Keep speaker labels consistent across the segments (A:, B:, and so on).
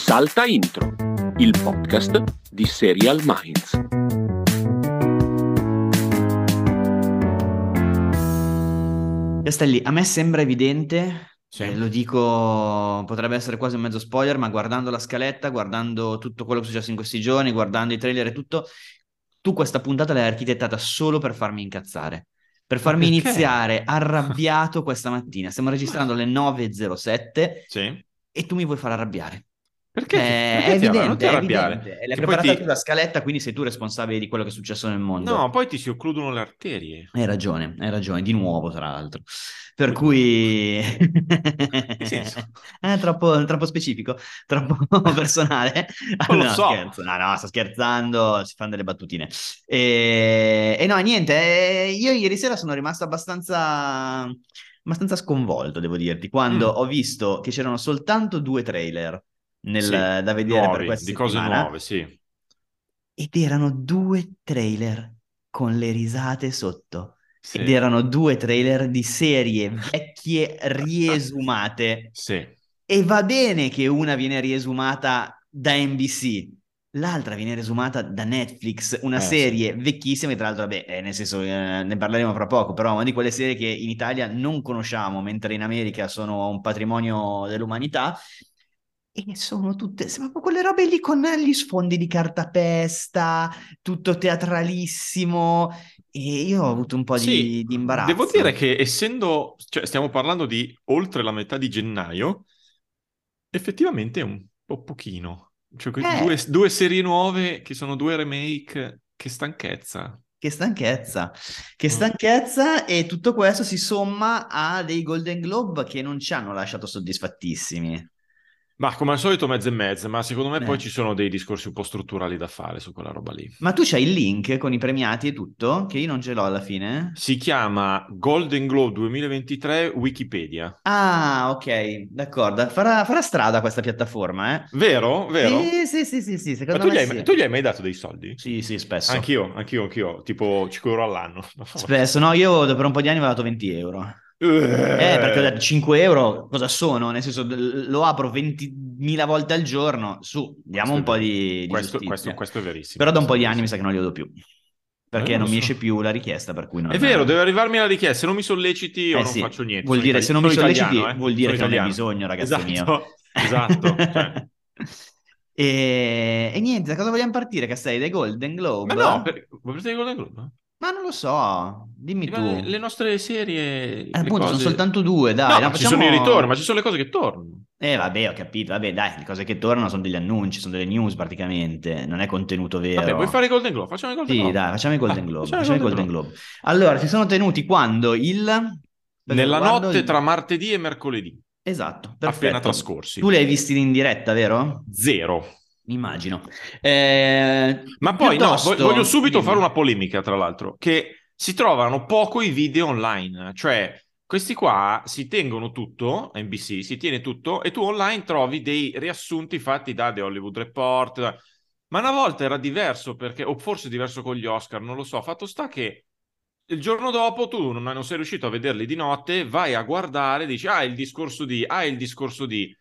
A: Salta Intro, il podcast di Serial Minds.
B: Castelli, a me sembra evidente,
C: Sì.
B: eh, lo dico, potrebbe essere quasi un mezzo spoiler, ma guardando la scaletta, guardando tutto quello che è successo in questi giorni, guardando i trailer e tutto, tu questa puntata l'hai architettata solo per farmi incazzare, per farmi
C: perché?
B: iniziare arrabbiato questa mattina. Stiamo registrando alle 9.07
C: Sì.
B: e tu mi vuoi far arrabbiare.
C: Perché?
B: Eh,
C: perché
B: è
C: arra- non
B: evidente,
C: ti
B: è
C: arrabbiare?
B: evidente. E l'hai preparata
C: ti-
B: tu la scaletta, quindi sei tu responsabile di quello che è successo nel mondo.
C: No, poi ti si occludono le arterie.
B: Hai ragione, hai ragione, di nuovo tra l'altro. Per cui...
C: senso?
B: È troppo, troppo specifico, troppo personale.
C: Non lo
B: no,
C: so.
B: scherzo, no, no, sto scherzando, si fanno delle battutine. E, e no, niente, eh, io ieri sera sono rimasto abbastanza, abbastanza sconvolto, devo dirti, quando
C: Mm.
B: ho visto che c'erano soltanto due trailer nel-
C: Sì,
B: da vedere per
C: nuovi,
B: questa
C: di cose
B: settimana.
C: nuove, sì.
B: Ed erano due trailer con le risate sotto.
C: Sì.
B: Ed erano due trailer di serie vecchie riesumate.
C: Sì.
B: E va bene che una viene riesumata da NBC, l'altra viene riesumata da Netflix, una
C: Eh,
B: serie vecchissima, che tra l'altro, vabbè, eh, nel senso, eh, ne parleremo fra poco, però una di quelle serie che in Italia non conosciamo, mentre in America sono un patrimonio dell'umanità. E sono tutte, proprio quelle robe lì con gli sfondi di cartapesta, tutto teatralissimo. E io ho avuto un po'
C: Sì,
B: di, di imbarazzo.
C: Devo dire che essendo, cioè stiamo parlando di oltre la metà di gennaio, effettivamente è un po' pochino. Cioè,
B: Eh.
C: due, due serie nuove che sono due remake, che stanchezza.
B: Che stanchezza, che
C: Mm.
B: stanchezza e tutto questo si somma a dei Golden Globe che non ci hanno lasciato soddisfattissimi.
C: Ma come al solito mezzo e mezzo, ma secondo me
B: Eh.
C: poi ci sono dei discorsi un po' strutturali da fare su quella roba lì.
B: Ma tu c'hai il link con i premiati e tutto? Che io non ce l'ho alla fine.
C: Si chiama Golden Globe 2023 Wikipedia.
B: Ah, ok, d'accordo. Farà, farà strada questa piattaforma, eh?
C: Vero? Vero?
B: Sì, sì, sì, sì, sì,
C: Ma
B: secondo
C: tu gli,
B: me
C: hai,
B: sì.
C: tu gli hai mai dato dei soldi?
B: Sì, sì, spesso.
C: Anch'io, anch'io, anch'io, tipo 5 euro all'anno.
B: Spesso, no, io per un po' di anni avevo dato 20 euro. Eh, perché ho detto 5 euro cosa sono? Nel senso, lo apro 20.000 volte al giorno. Su, diamo un
C: Questo
B: po'
C: è vero.
B: di, di
C: questo, questo, questo è verissimo.
B: Però da un po' di anni mi sa che non li do più. Perché
C: Eh,
B: non
C: non
B: mi
C: so.
B: esce più la richiesta, per cui non...
C: È vero, deve arrivarmi la richiesta. Se non mi solleciti, io
B: Eh
C: non
B: sì,
C: faccio niente.
B: Vuol dire,
C: itali-
B: se non mi solleciti,
C: italiano, eh.
B: vuol dire
C: Sono
B: che non ne hai
C: italiano.
B: bisogno, ragazzo
C: Esatto,
B: mio.
C: esatto. cioè.
B: E... e niente, da cosa vogliamo partire, Castelli? Dai Golden Globe?
C: Ma no, per... vuoi partire di Golden Globe?
B: Ma non lo so, dimmi tu.
C: Ma Le nostre serie...
B: Eh,
C: le
B: appunto, sono
C: cose-
B: soltanto due, dai.
C: No, ma ci sono i ritorni, ma ci sono le cose che tornano.
B: Eh, vabbè, ho capito. Vabbè, dai, le cose che tornano sono degli annunci, sono delle news praticamente, non è contenuto vero.
C: Vabbè, vuoi fare i Golden Globe? Facciamo i Golden
B: Sì,
C: Globe.
B: dai, facciamo i Golden
C: Ah,
B: Globe.
C: facciamo i
B: Facciamo i
C: Golden
B: Golden Globe. Allora, si sono tenuti quando il...
C: Nella notte
B: il-
C: tra martedì e mercoledì,
B: Esatto,
C: appena
B: perfetto.
C: trascorsi.
B: Tu li hai visti in diretta, vero?
C: Zero.
B: Immagino. Eh,
C: Ma poi, no,
B: piuttosto-
C: vo- voglio subito
B: dimmi.
C: fare una polemica, tra l'altro, che si trovano poco i video online, cioè questi qua si tengono tutto, NBC si tiene tutto, e tu online trovi dei riassunti fatti da The Hollywood Report, da- ma una volta era diverso perché, o forse diverso con gli Oscar, non lo so, fatto sta che il giorno dopo tu non, non sei riuscito a vederli di notte, vai a guardare, dici, ah, il discorso di, ah, il discorso di...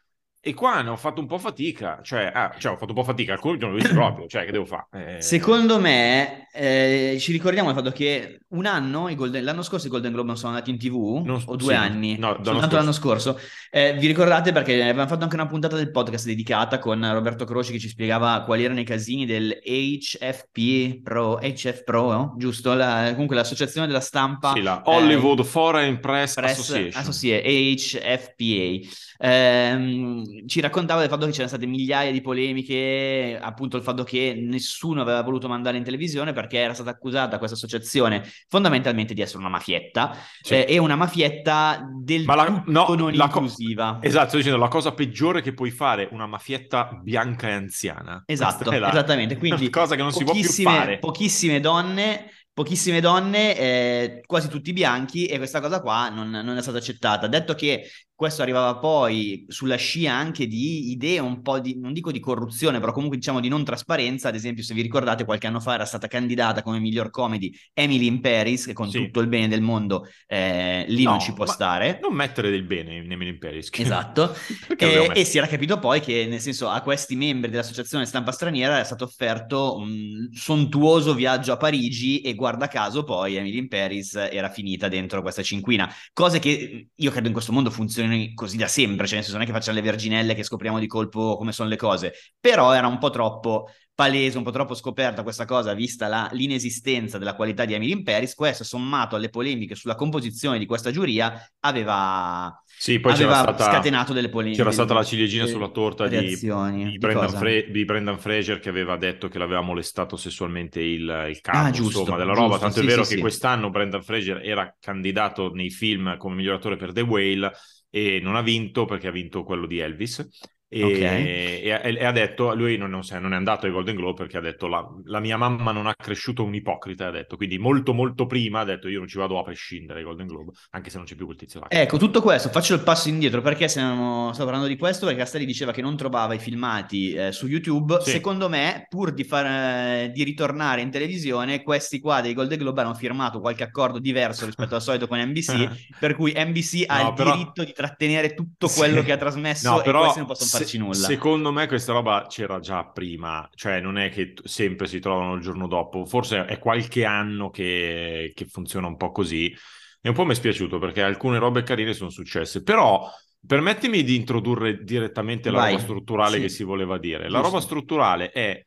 C: E qua ne ho fatto un po' fatica, cioè, ah, cioè ho fatto un po' fatica, alcuni non l'ho visto proprio, cioè che devo fare? Eh,
B: Secondo me, eh, ci ricordiamo il fatto che un anno, i Golden- l'anno scorso i Golden Globe non sono andati in tv,
C: Non-
B: o due
C: sì,
B: anni,
C: no, l'anno
B: soltanto l'anno scorso. Eh, vi ricordate perché avevamo fatto anche una puntata del podcast dedicata con Roberto Croci che ci spiegava quali erano i casini del HFP Pro, HF Pro, no? giusto? La- comunque l'associazione della stampa.
C: Sì, la
B: eh,
C: Hollywood Foreign Press,
B: Press
C: Association.
B: Associa- HFPA. Ehm, ci raccontava del fatto che c'erano state migliaia di polemiche, appunto il fatto che nessuno aveva voluto mandare in televisione perché era stata accusata questa associazione fondamentalmente di essere una mafietta
C: Sì.
B: eh, e una mafietta del
C: Ma la- no,
B: non
C: la co-
B: inclusiva.
C: Esatto, sto dicendo la cosa peggiore che puoi fare una mafietta bianca e anziana.
B: Esatto, esattamente. Quindi
C: cosa che non si può più fare.
B: Pochissime donne, pochissime donne, eh, quasi tutti bianchi, e questa cosa qua non, non è stata accettata. Detto che questo arrivava poi sulla scia anche di idee un po' di, non dico di corruzione, però comunque diciamo di non trasparenza. Ad esempio, se vi ricordate, qualche anno fa era stata candidata come miglior comedy Emily in Paris, che con sì. tutto il bene del mondo eh, lì no, non ci può stare.
C: Non mettere del bene in Emily in Paris.
B: Che... Esatto. e, e, si era capito poi che, nel senso, a questi membri dell'associazione stampa straniera era stato offerto un sontuoso viaggio a Parigi e guarda caso poi Emily in Paris era finita dentro questa cinquina. Cose che io credo in questo mondo funzionino funzioni così da sempre, cioè nel senso non è che facciamo le verginelle che scopriamo di colpo come sono le cose, però era un po' troppo palese, un po' troppo scoperta questa cosa, vista la, l'inesistenza della qualità di Emily in Paris, questo sommato alle polemiche sulla composizione di questa giuria aveva,
C: sì, poi
B: aveva
C: c'era stata,
B: scatenato delle polemiche.
C: C'era stata la ciliegina sulla torta di, di, Brendan Fra- di, Brendan Fraser che aveva detto che l'aveva molestato sessualmente il, il capo, ah, giusto, insomma, della roba, tanto sì, è vero sì, che quest'anno Brendan Fraser era candidato nei film come miglior attore per The Whale e non ha vinto perché ha vinto quello di Elvis e, okay. e, e, ha detto, lui non, non, non, è andato ai Golden Globe perché ha detto la, la, mia mamma non ha cresciuto un ipocrita, ha detto, quindi molto molto prima ha detto io non ci vado a prescindere ai Golden Globe, anche se non c'è più quel tizio là.
B: Ecco, tutto questo, faccio il passo indietro perché stiamo, parlando di questo perché Castelli diceva che non trovava i filmati eh, su YouTube, sì. secondo me pur di, far, eh, di ritornare in televisione questi qua dei Golden Globe hanno firmato qualche accordo diverso rispetto al solito con NBC, per cui NBC ha no, il però... diritto di trattenere tutto quello sì. che ha trasmesso no, però, e questi non possono fare farci nulla.
C: Secondo me questa roba c'era già prima, cioè non è che sempre si trovano il giorno dopo, forse è qualche anno che, che funziona un po' così e un po' mi è spiaciuto perché alcune robe carine sono successe, però permettimi di introdurre direttamente la Vai. roba strutturale sì. che si voleva dire. La Giusto. roba strutturale è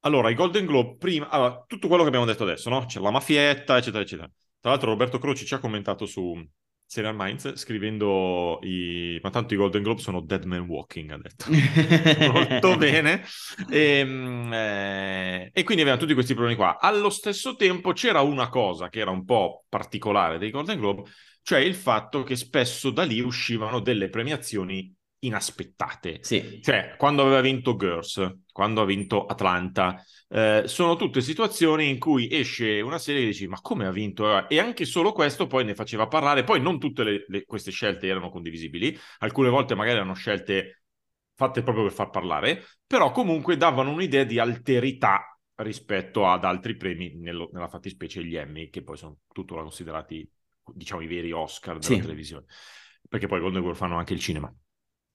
C: allora, i Golden Globe, prima, allora, tutto quello che abbiamo detto adesso, no? C'è la mafietta, eccetera, eccetera. Tra l'altro Roberto Croci ci ha commentato su, Serial Minds scrivendo i... ma tanto i Golden Globe sono Dead Man Walking ha detto molto bene e, ehm, eh... e, quindi avevano tutti questi problemi qua allo stesso tempo c'era una cosa che era un po' particolare dei Golden Globe cioè il fatto che spesso da lì uscivano delle premiazioni inaspettate.
B: Sì.
C: Cioè, quando aveva vinto Girls, quando ha vinto Atlanta, eh, sono tutte situazioni in cui esce una serie e dici ma come ha vinto? E anche solo questo poi ne faceva parlare. Poi non tutte le, le, queste scelte erano condivisibili, alcune volte magari erano scelte fatte proprio per far parlare, però comunque davano un'idea di alterità rispetto ad altri premi, nello, nella fattispecie gli Emmy, che poi sono tuttora considerati, diciamo, i veri Oscar della sì. televisione, perché poi Golden Globe fanno anche il cinema.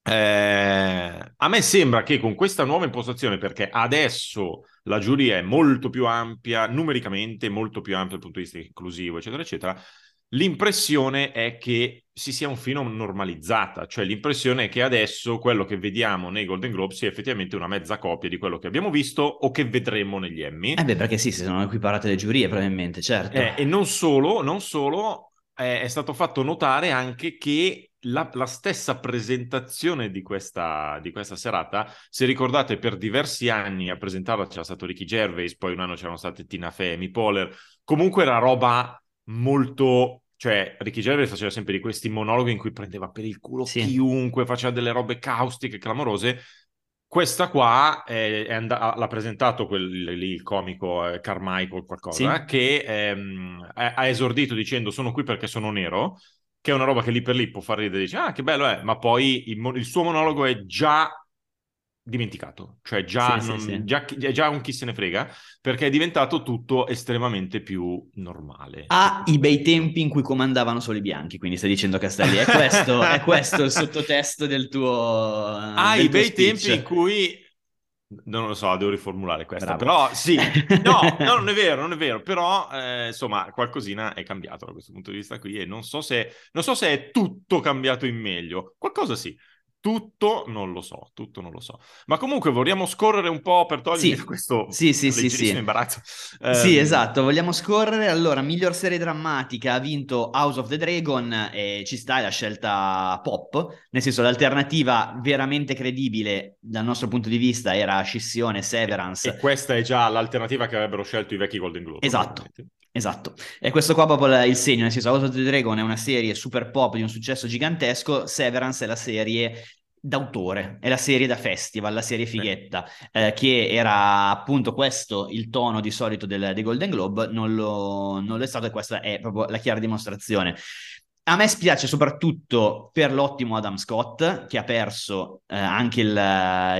C: Eh, a me sembra che con questa nuova impostazione, perché adesso la giuria è molto più ampia, numericamente molto più ampia dal punto di vista inclusivo, eccetera, eccetera, l'impressione è che si sia un fino normalizzata, cioè l'impressione è che adesso quello che vediamo nei Golden Globe sia effettivamente una mezza copia di quello che abbiamo visto o che vedremo negli Emmy.
B: Eh beh, perché sì, si sono equiparate le giurie probabilmente, certo.
C: Eh, e non solo, non solo, eh, è stato fatto notare anche che la, la, stessa presentazione di questa, di questa, serata, se ricordate, per diversi anni a presentarla c'era stato Ricky Gervais, poi un anno c'erano state Tina Fey, Amy Poehler, comunque era roba molto... Cioè, Ricky Gervais faceva sempre di questi monologhi in cui prendeva per il culo sì. chiunque, faceva delle robe caustiche, clamorose. Questa qua è, è and- l'ha presentato quel, lì, il comico eh, Carmichael qualcosa, sì. che ehm, ha esordito dicendo sono qui perché sono nero, che è una roba che lì per lì può far ridere, dice, ah che bello è, ma poi il, il suo monologo è già dimenticato, cioè già, sì, non, sì, sì. Già, già, un chi se ne frega, perché è diventato tutto estremamente più normale.
B: Ha i bei tempi in cui comandavano solo i bianchi, quindi stai dicendo Castelli, è questo, è questo il sottotesto del tuo
C: Ha i bei speech. tempi in cui non lo so, devo riformulare questa, Bravo. però sì, no, no, non è vero, non è vero, però eh, insomma qualcosina è cambiato da questo punto di vista qui e non so, se, non so se è tutto cambiato in meglio, qualcosa sì, tutto non lo so, tutto non lo so. Ma comunque vogliamo scorrere un po' per togliere sì. questo
B: sì, sì, sì, sì.
C: imbarazzo.
B: Eh, sì, esatto, vogliamo scorrere. Allora, miglior serie drammatica ha vinto House of the Dragon e ci sta la scelta pop, nel senso l'alternativa veramente credibile dal nostro punto di vista era Scissione, Severance.
C: E questa è già l'alternativa che avrebbero scelto i vecchi Golden Globe.
B: Esatto. Esatto, e questo qua proprio il segno, nel senso House of the Dragon è una serie super pop di un successo gigantesco, Severance è la serie d'autore, è la serie da festival, la serie fighetta, eh, che era appunto questo il tono di solito del, dei Golden Globe, non lo, non lo è stato e questa è proprio la chiara dimostrazione. A me spiace soprattutto per l'ottimo Adam Scott, che ha perso eh, anche il,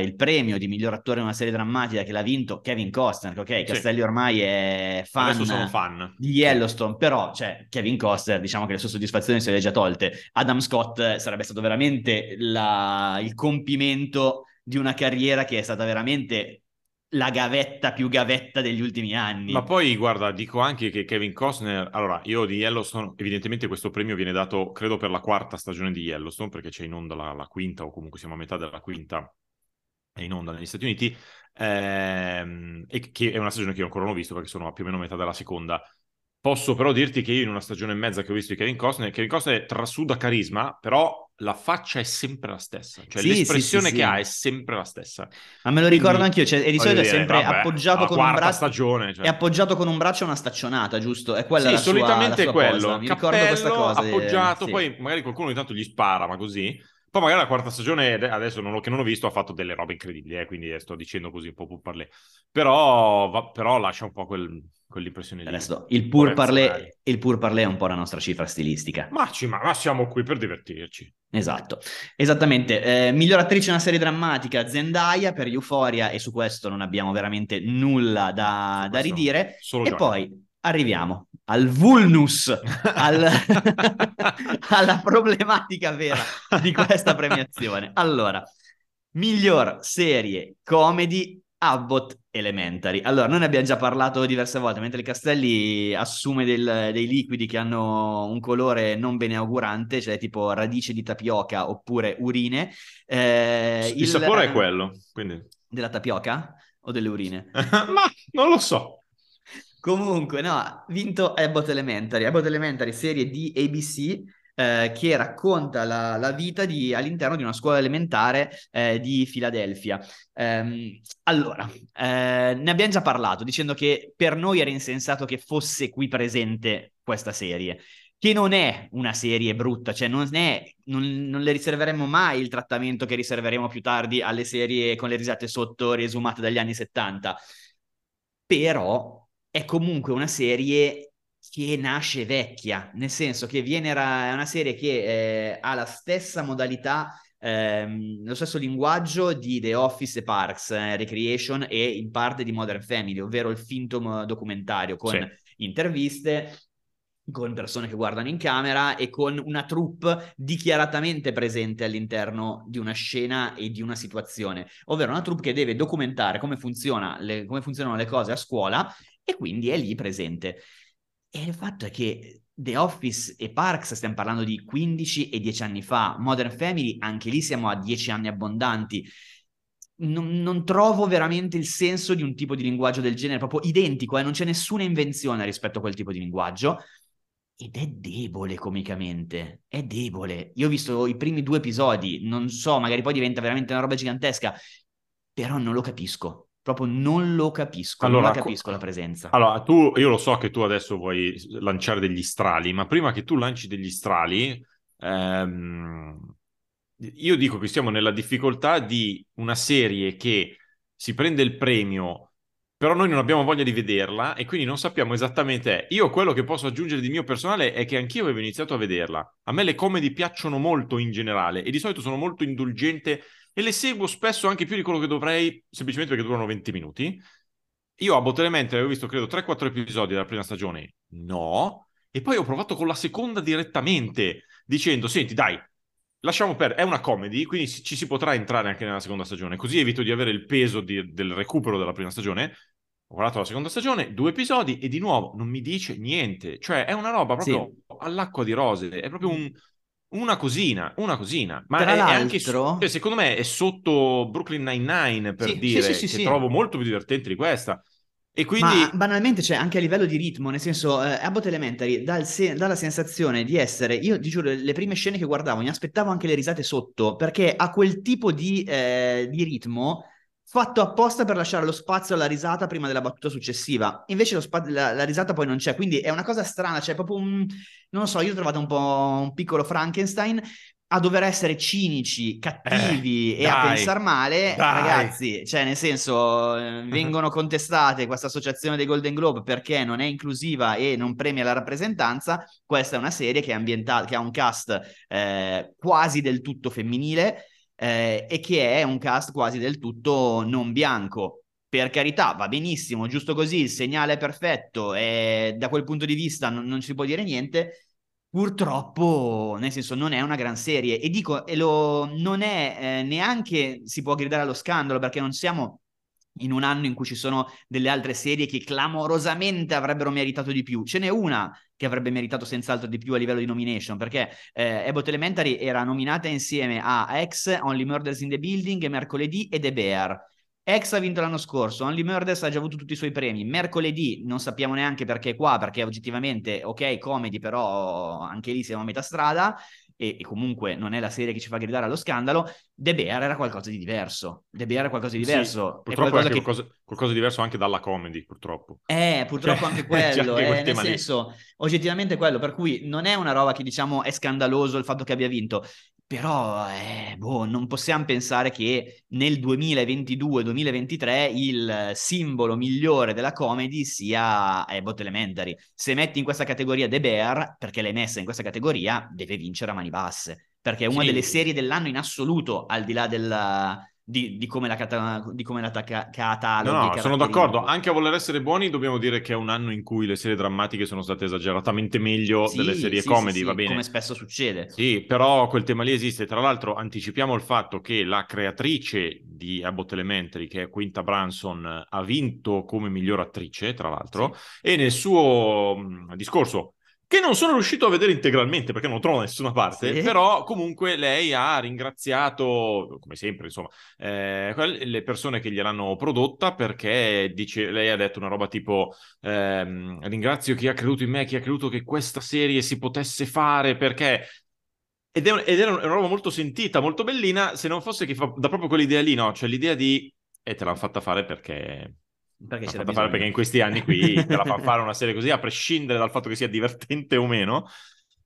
B: il, premio di miglior attore in una serie drammatica che l'ha vinto Kevin Costner, ok, sì. Castelli ormai è fan,
C: fan.
B: di Yellowstone, però cioè, Kevin Costner diciamo che le sue soddisfazioni se le ha già tolte. Adam Scott sarebbe stato veramente la, il compimento di una carriera che è stata veramente la gavetta più gavetta degli ultimi anni.
C: Ma poi, guarda, dico anche che Kevin Costner, allora, io di Yellowstone, evidentemente questo premio viene dato, credo, per la quarta stagione di Yellowstone, perché c'è in onda la, la quinta, o comunque siamo a metà della quinta, è in onda negli Stati Uniti, ehm, e che è una stagione che io ancora non ho visto, perché sono a più o meno metà della seconda. Posso però dirti che io in una stagione e mezza che ho visto di Kevin Costner, Kevin Costner trasuda carisma, però la faccia è sempre la stessa, cioè sì, l'espressione sì, sì, che ha è sempre la stessa.
B: Ma me lo ricordo Quindi, anch'io, cioè, e di solito dire, è sempre vabbè, appoggiato con un braccio
C: stagione, cioè.
B: è appoggiato con un braccio a una staccionata, giusto? È quella sì, la
C: solitamente
B: sua,
C: è quello,
B: posa. Mi ricordo questa cosa
C: appoggiato, di... poi magari qualcuno intanto gli spara, ma così. Poi magari la quarta stagione, adesso non lo, che non ho visto, ha fatto delle robe incredibili, eh, quindi sto dicendo così un po' pur parler. Però, va, però lascia un po' quel, quell'impressione lì.
B: Adesso, il pur, parler, il pur parler è un po' la nostra cifra stilistica.
C: Ma, ci, ma, ma siamo qui per divertirci.
B: Esatto, esattamente. Eh, miglior attrice in una serie drammatica, Zendaya per Euphoria, e su questo non abbiamo veramente nulla da, da ridire. e Johnny. poi arriviamo al vulnus, al... alla problematica vera di questa premiazione. Allora, miglior serie comedy Abbott Elementary. Allora, noi ne abbiamo già parlato diverse volte, mentre il Castelli assume del, dei liquidi che hanno un colore non bene augurante, cioè tipo radice di tapioca oppure urine.
C: Eh, il, il sapore è quello, quindi...
B: Della tapioca o delle urine?
C: Ma non lo so.
B: Comunque, no, ha vinto Abbott Elementary. Abbott Elementary, serie di ABC, eh, che racconta la, la vita di, all'interno di una scuola elementare eh, di Filadelfia. Um, allora, eh, ne abbiamo già parlato dicendo che per noi era insensato che fosse qui presente questa serie che non è una serie brutta, cioè non, è, non, non, le riserveremo mai il trattamento che riserveremo più tardi alle serie con le risate sotto riesumate dagli anni 70. Però è comunque una serie che nasce vecchia, nel senso che viene ra- è una serie che eh, ha la stessa modalità, ehm, lo stesso linguaggio di The Office e Parks, eh, Recreation e in parte di Modern Family, ovvero il finto documentario con sì. interviste, con persone che guardano in camera e con una troupe dichiaratamente presente all'interno di una scena e di una situazione, ovvero una troupe che deve documentare come, funziona le, come funzionano le cose a scuola e quindi è lì presente. E il fatto è che The Office e Parks stiamo parlando di 15 e 10 anni fa, Modern Family anche lì siamo a 10 anni abbondanti. Non, non, trovo veramente il senso di un tipo di linguaggio del genere, proprio identico, eh? non c'è nessuna invenzione rispetto a quel tipo di linguaggio. Ed è debole comicamente, è debole. Io ho visto i primi due episodi, non so, magari poi diventa veramente una roba gigantesca, però non lo capisco proprio non lo capisco, allora, non la capisco la presenza.
C: Allora, tu, io lo so che tu adesso vuoi lanciare degli strali, ma prima che tu lanci degli strali, ehm, io dico che siamo nella difficoltà di una serie che si prende il premio, però noi non abbiamo voglia di vederla e quindi non sappiamo esattamente. Io quello che posso aggiungere di mio personale è che anch'io avevo iniziato a vederla. A me le comedy piacciono molto in generale e di solito sono molto indulgente e le seguo spesso anche più di quello che dovrei, semplicemente perché durano 20 minuti. Io a Botte Elementary ho visto, credo, 3-4 episodi della prima stagione. No. E poi ho provato con la seconda direttamente, dicendo, senti, dai, lasciamo perdere, è una comedy, quindi ci si potrà entrare anche nella seconda stagione, così evito di avere il peso di, del recupero della prima stagione. Ho guardato la seconda stagione, due episodi e di nuovo non mi dice niente. Cioè è una roba proprio sì. all'acqua di rose, è proprio un, una cosina, una cosina. Ma Tra è, l'altro... è anche cioè, secondo me è sotto Brooklyn Nine-Nine per sì, dire sì, sì, che trovo molto più divertente di questa. E quindi...
B: Ma banalmente, cioè, anche a livello di ritmo, nel senso, eh, Abbott Elementary dà, se- dà, la sensazione di essere, io ti giuro, le prime scene che guardavo, mi aspettavo anche le risate sotto, perché ha quel tipo di, eh, di ritmo fatto apposta per lasciare lo spazio alla risata prima della battuta successiva. Invece spa- la, la, risata poi non c'è, quindi è una cosa strana, cioè proprio un... non lo so, io ho trovato un po' un piccolo Frankenstein, a dover essere cinici, cattivi
C: Eh,
B: e a
C: dai,
B: pensare male,
C: dai.
B: ragazzi, cioè nel senso eh, vengono contestate questa associazione dei Golden Globe perché non è inclusiva e non premia la rappresentanza, questa è una serie che che ha un cast eh, quasi del tutto femminile eh, e che è un cast quasi del tutto non bianco. Per carità, va benissimo, giusto così, il segnale è perfetto e da quel punto di vista non, non si può dire niente. Purtroppo, nel senso, non è una gran serie e dico, e lo, non è eh, neanche si può gridare allo scandalo perché non siamo in un anno in cui ci sono delle altre serie che clamorosamente avrebbero meritato di più. Ce n'è una che avrebbe meritato senz'altro di più a livello di nomination perché eh, Abbott Elementary era nominata insieme a X, Only Murders in the Building, Mercoledì e The Bear. X ha vinto l'anno scorso, Only Murders ha già avuto tutti i suoi premi. Mercoledì non sappiamo neanche perché è qua, perché oggettivamente, ok, comedy, però anche lì siamo a metà strada e, e comunque non è la serie che ci fa gridare allo scandalo. The Bear era qualcosa di diverso. The Bear era qualcosa di
C: Sì,
B: diverso. è
C: purtroppo è
B: qualcosa
C: anche
B: che...
C: qualcosa, qualcosa di diverso anche dalla comedy, purtroppo.
B: Eh, purtroppo
C: Cioè,
B: anche quello,
C: anche
B: eh,
C: quel
B: nel
C: tema lì.
B: senso, oggettivamente quello, per cui non è una roba che diciamo è scandaloso il fatto che abbia vinto, però eh, boh, non possiamo pensare che nel 2022-2023 il simbolo migliore della comedy sia Abbott Elementary. Se metti in questa categoria The Bear, perché l'hai messa in questa categoria, deve vincere a mani basse, perché è una
C: Sì.
B: delle serie dell'anno in assoluto, al di là del... Di, di come la, cata- di come la ta- cataloghi.
C: No, no, sono d'accordo. Anche a voler essere buoni, dobbiamo dire che è un anno in cui le serie drammatiche sono state esageratamente meglio
B: Sì,
C: delle serie
B: sì,
C: comedy,
B: sì,
C: va bene.
B: Come spesso succede.
C: Sì, però quel tema lì esiste. Tra l'altro, anticipiamo il fatto che la creatrice di Abbott Elementary, che è Quinta Branson, ha vinto come miglior attrice, tra l'altro, e nel suo discorso, che non sono riuscito a vedere integralmente perché non lo trovo da nessuna parte,
B: Sì.
C: però comunque lei ha ringraziato, come sempre, insomma, eh, le persone che gliel'hanno prodotta perché dice, lei ha detto una roba tipo ehm, ringrazio chi ha creduto in me, chi ha creduto che questa serie si potesse fare perché ed, è un- ed era una roba molto sentita, molto bellina, se non fosse che fa da proprio quell'idea lì, no? Cioè l'idea di e te l'hanno fatta fare perché
B: Perché c'era
C: fare perché in questi anni qui te la fanno fare una serie così, a prescindere dal fatto che sia divertente o meno.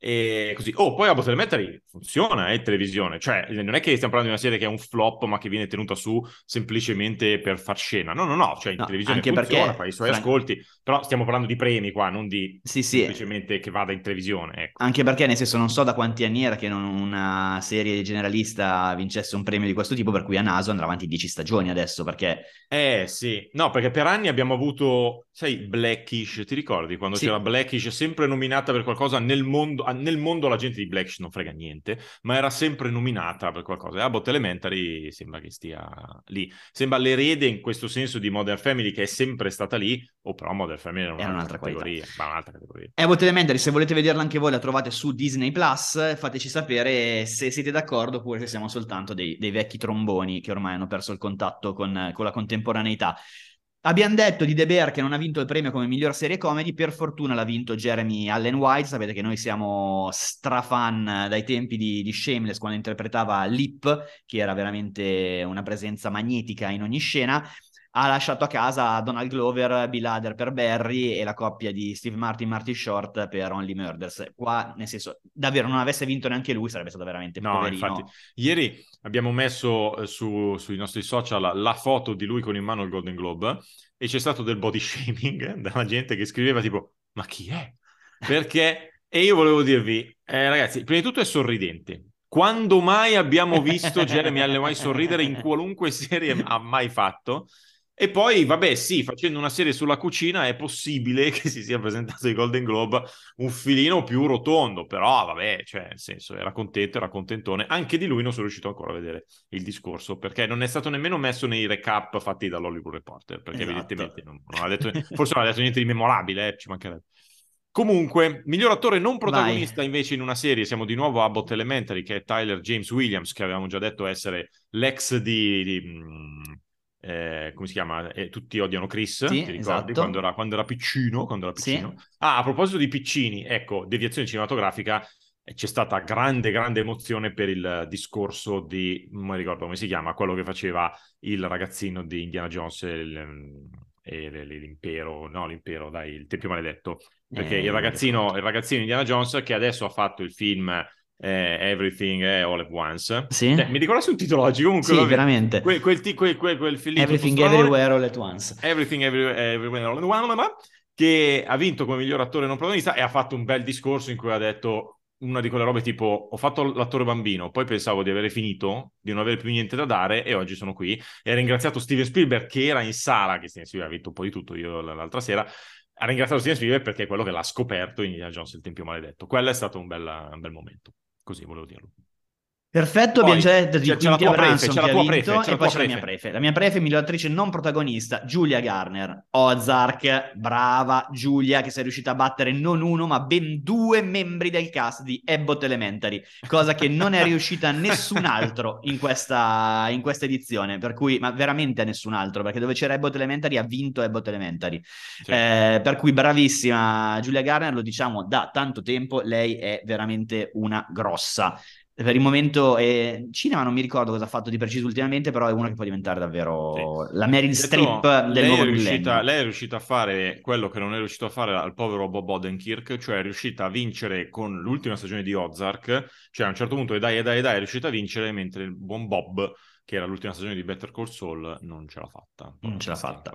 C: E così. Oh, poi Abbott Elementary funziona, è televisione. Cioè, non è che stiamo parlando di una serie che è un flop, ma che viene tenuta su semplicemente per far scena. No, no, no. Cioè, in
B: No,
C: televisione
B: anche
C: funziona,
B: perché,
C: fa i suoi
B: Fran-
C: ascolti. Però stiamo parlando di premi qua, non di
B: Sì, sì.
C: semplicemente che vada in televisione. Ecco.
B: Anche perché, nel senso, non so da quanti anni era che non una serie generalista vincesse un premio di questo tipo, per cui a naso andrà avanti 10 stagioni adesso, perché
C: Eh sì, no, perché per anni abbiamo avuto, sai, Blackish, ti ricordi quando
B: Sì.
C: c'era Blackish sempre nominata per qualcosa nel mondo, nel mondo la gente di Blackish non frega niente, ma era sempre nominata per qualcosa. E Abbott Elementary sembra che stia lì. Sembra l'erede in questo senso di Modern Family che è sempre stata lì, o però Modern Family era
B: Era
C: un'altra,
B: un'altra qualità.
C: categoria, ma un'altra categoria.
B: Abbott Elementary, se volete vederla anche voi, la trovate su Disney Plus. Fateci sapere se siete d'accordo oppure se siamo soltanto dei, dei vecchi tromboni che ormai hanno perso il contatto con, con la contemporaneità. Abbiamo detto di The Bear che non ha vinto il premio come miglior serie comedy, per fortuna l'ha vinto Jeremy Allen White, sapete che noi siamo strafan dai tempi di, di Shameless quando interpretava Lip, che era veramente una presenza magnetica in ogni scena, ha lasciato a casa Donald Glover, Bill Hader per Barry e la coppia di Steve Martin, Martin Short per Only Murders. Qua, nel senso, davvero non avesse vinto neanche lui, sarebbe stato veramente
C: No,
B: poverino.
C: infatti, ieri abbiamo messo eh, su- sui nostri social la foto di lui con in mano il Golden Globe e c'è stato del body shaming dalla gente che scriveva tipo, ma chi è? Perché, e io volevo dirvi, eh, ragazzi, prima di tutto è sorridente. Quando mai abbiamo visto Jeremy Allen White sorridere in qualunque serie ha mai fatto? E poi, vabbè, sì, facendo una serie sulla cucina è possibile che si sia presentato ai Golden Globe un filino più rotondo, però vabbè, cioè, nel senso, era contento, era contentone. Anche di lui non sono riuscito ancora a vedere il discorso, perché non è stato nemmeno messo nei recap fatti dall'Hollywood Reporter, perché
B: Esatto.
C: evidentemente non, non ha detto, forse non ha detto niente di memorabile, eh, ci mancherebbe. Comunque, miglior attore non protagonista invece in una serie, siamo di nuovo a Abbott Elementary, che è Tyler James Williams, che avevamo già detto essere l'ex di... di mm, eh, come si chiama? Eh, tutti odiano Chris,
B: Sì,
C: ti ricordi?
B: esatto.
C: Quando, era, quando era piccino, quando era
B: Sì.
C: piccino. Ah, a proposito di piccini, ecco, deviazione cinematografica, eh, c'è stata grande, grande emozione per il discorso di, non mi ricordo come si chiama, quello che faceva il ragazzino di Indiana Jones e il- e l'impero, no l'impero, dai, il Tempio Maledetto, perché
B: Eh,
C: il ragazzino, il ragazzino Indiana Jones che adesso ha fatto il film eh, Everything eh, All at Once.
B: Sì.
C: Cioè, mi ricordo un titolo oggi, comunque.
B: Sì, veramente.
C: Quel, quel, quel, quel, quel film
B: Everything Everywhere All at Once.
C: Everything Everywhere, Everywhere All at Once, che ha vinto come miglior attore non protagonista e ha fatto un bel discorso in cui ha detto una di quelle robe tipo ho fatto l'attore bambino, poi pensavo di avere finito, di non avere più niente da dare e oggi sono qui. E ha ringraziato Steven Spielberg che era in sala, che Steven Spielberg ha vinto un po' di tutto io l'altra sera, ha ringraziato Steven Spielberg perché è quello che l'ha scoperto in Indiana Jones il Tempio Maledetto. Quello è stato un bel, un bel momento, così volevo dirlo.
B: Perfetto,
C: Poi,
B: abbiamo già detto di
C: c'è- c'è la tua prefe,
B: Branson
C: c'è la
B: che ha
C: tua
B: vinto
C: prefe, c'è
B: e poi c'è la mia
C: prefe.
B: prefe. La mia prefe, miglior attrice non protagonista, Giulia Garner. Ozark, brava Giulia che sei riuscita a battere non uno ma ben due membri del cast di Abbott Elementary, cosa che non è riuscita nessun altro in questa, in questa edizione, per cui, ma veramente a nessun altro, perché dove c'era Abbott Elementary ha vinto Abbott Elementary. Eh, per cui bravissima Giulia Garner, lo diciamo da tanto tempo, lei è veramente una grossa. Per il momento, eh, cinema non mi ricordo cosa ha fatto di preciso ultimamente, però è una che può diventare davvero la Meryl Streep del
C: lei
B: nuovo
C: è, riuscita, lei è riuscita a fare quello che non è riuscito a fare al povero Bob Odenkirk, cioè è riuscita a vincere con l'ultima stagione di Ozark, cioè a un certo punto e dai e dai e dai è riuscita a vincere, mentre il buon Bob, che era l'ultima stagione di Better Call Saul, non ce l'ha fatta.
B: Non ce l'ha fatta.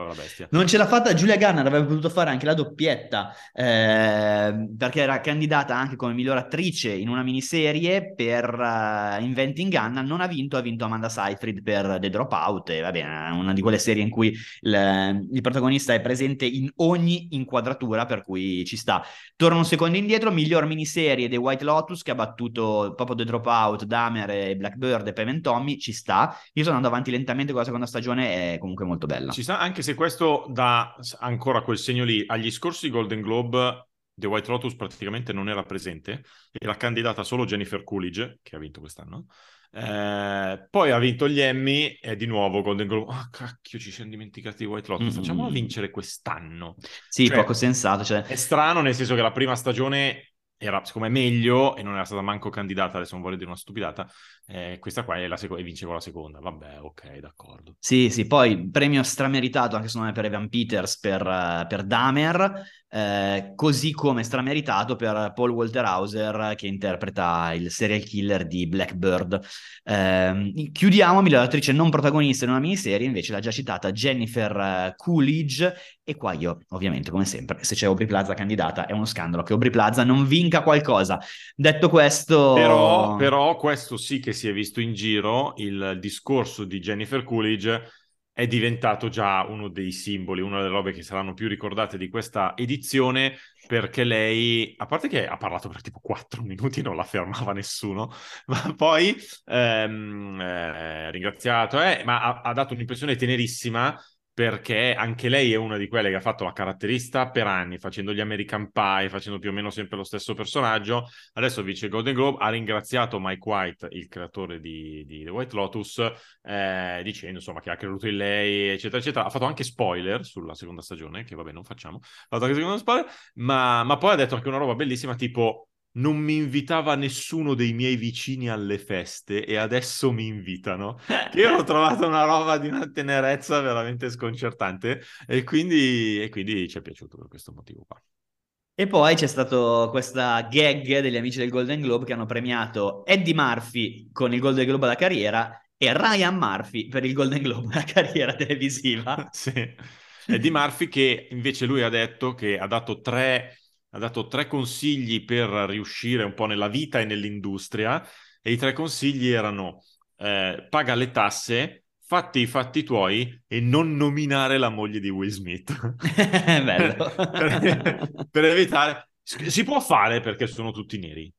B: Non ce l'ha fatta Giulia Garner, avrebbe potuto fare anche la doppietta, eh, perché era candidata anche come miglior attrice in una miniserie per eh, Inventing Anna, non ha vinto, ha vinto Amanda Seyfried per The Dropout, e va bene, una di quelle serie in cui il, il protagonista è presente in ogni inquadratura, per cui ci sta. Torno un secondo indietro, miglior miniserie The White Lotus, che ha battuto proprio The Dropout, Dahmer e Blackbird e Payment Tommy, ci sta. Io sto andando avanti lentamente con la seconda stagione, è comunque molto bella.
C: Ci sta, anche se questo dà ancora quel segno lì. Agli scorsi Golden Globe The White Lotus praticamente non era presente, era candidata solo Jennifer Coolidge, che ha vinto quest'anno. Eh, poi ha vinto gli Emmy e di nuovo Golden Globe. Ah, cacchio, ci siamo dimenticati di White Lotus.
B: Mm.
C: Facciamolo vincere quest'anno.
B: Sì,
C: Cioè,
B: poco sensato. Cioè...
C: È strano, nel senso che la prima stagione era, secondo me, meglio e non era stata manco candidata. Adesso non voglio dire una stupidata. Eh, questa qua è la seconda e vince con la seconda. Vabbè, ok, d'accordo.
B: Sì, sì, poi premio strameritato anche secondo me per Evan Peters per, eh, per Dahmer, eh, così come strameritato per Paul Walter Hauser che interpreta il serial killer di Blackbird. Eh, chiudiamo, miglior attrice non protagonista in una miniserie, invece l'ha già citata Jennifer eh, Coolidge e qua io, ovviamente, come sempre, se c'è Aubrey Plaza candidata è uno scandalo che Aubrey Plaza non vinca qualcosa. Detto questo...
C: Però, però questo sì che si è visto in giro, il discorso di Jennifer Coolidge è diventato già uno dei simboli, una delle robe che saranno più ricordate di questa edizione, perché lei, a parte che ha parlato per tipo 4 minuti, non la fermava nessuno, ma poi ehm, eh, ringraziato, eh, ma ha, ha dato un'impressione tenerissima perché anche lei è una di quelle che ha fatto la caratterista per anni, facendo gli American Pie, facendo più o meno sempre lo stesso personaggio. Adesso vince Golden Globe, ha ringraziato Mike White, il creatore di, di The White Lotus, eh, dicendo insomma che ha creduto in lei, eccetera, eccetera. Ha fatto anche spoiler sulla seconda stagione, che vabbè non facciamo, ha fatto anche secondo spoiler, ma, ma poi ha detto anche una roba bellissima tipo non mi invitava nessuno dei miei vicini alle feste e adesso mi invitano. Io ho trovato una roba di una tenerezza veramente sconcertante e quindi, e quindi ci è piaciuto per questo motivo qua.
B: E poi c'è stata questa gag degli amici del Golden Globe che hanno premiato Eddie Murphy con il Golden Globe alla carriera e Ryan Murphy per il Golden Globe alla carriera televisiva.
C: sì. Eddie Murphy che invece lui ha detto che ha dato tre ha dato tre consigli per riuscire un po' nella vita e nell'industria e i tre consigli erano eh, paga le tasse, fatti i fatti tuoi e non nominare la moglie di Will Smith.
B: Bello.
C: per, per, evitare... Si può fare perché sono tutti neri.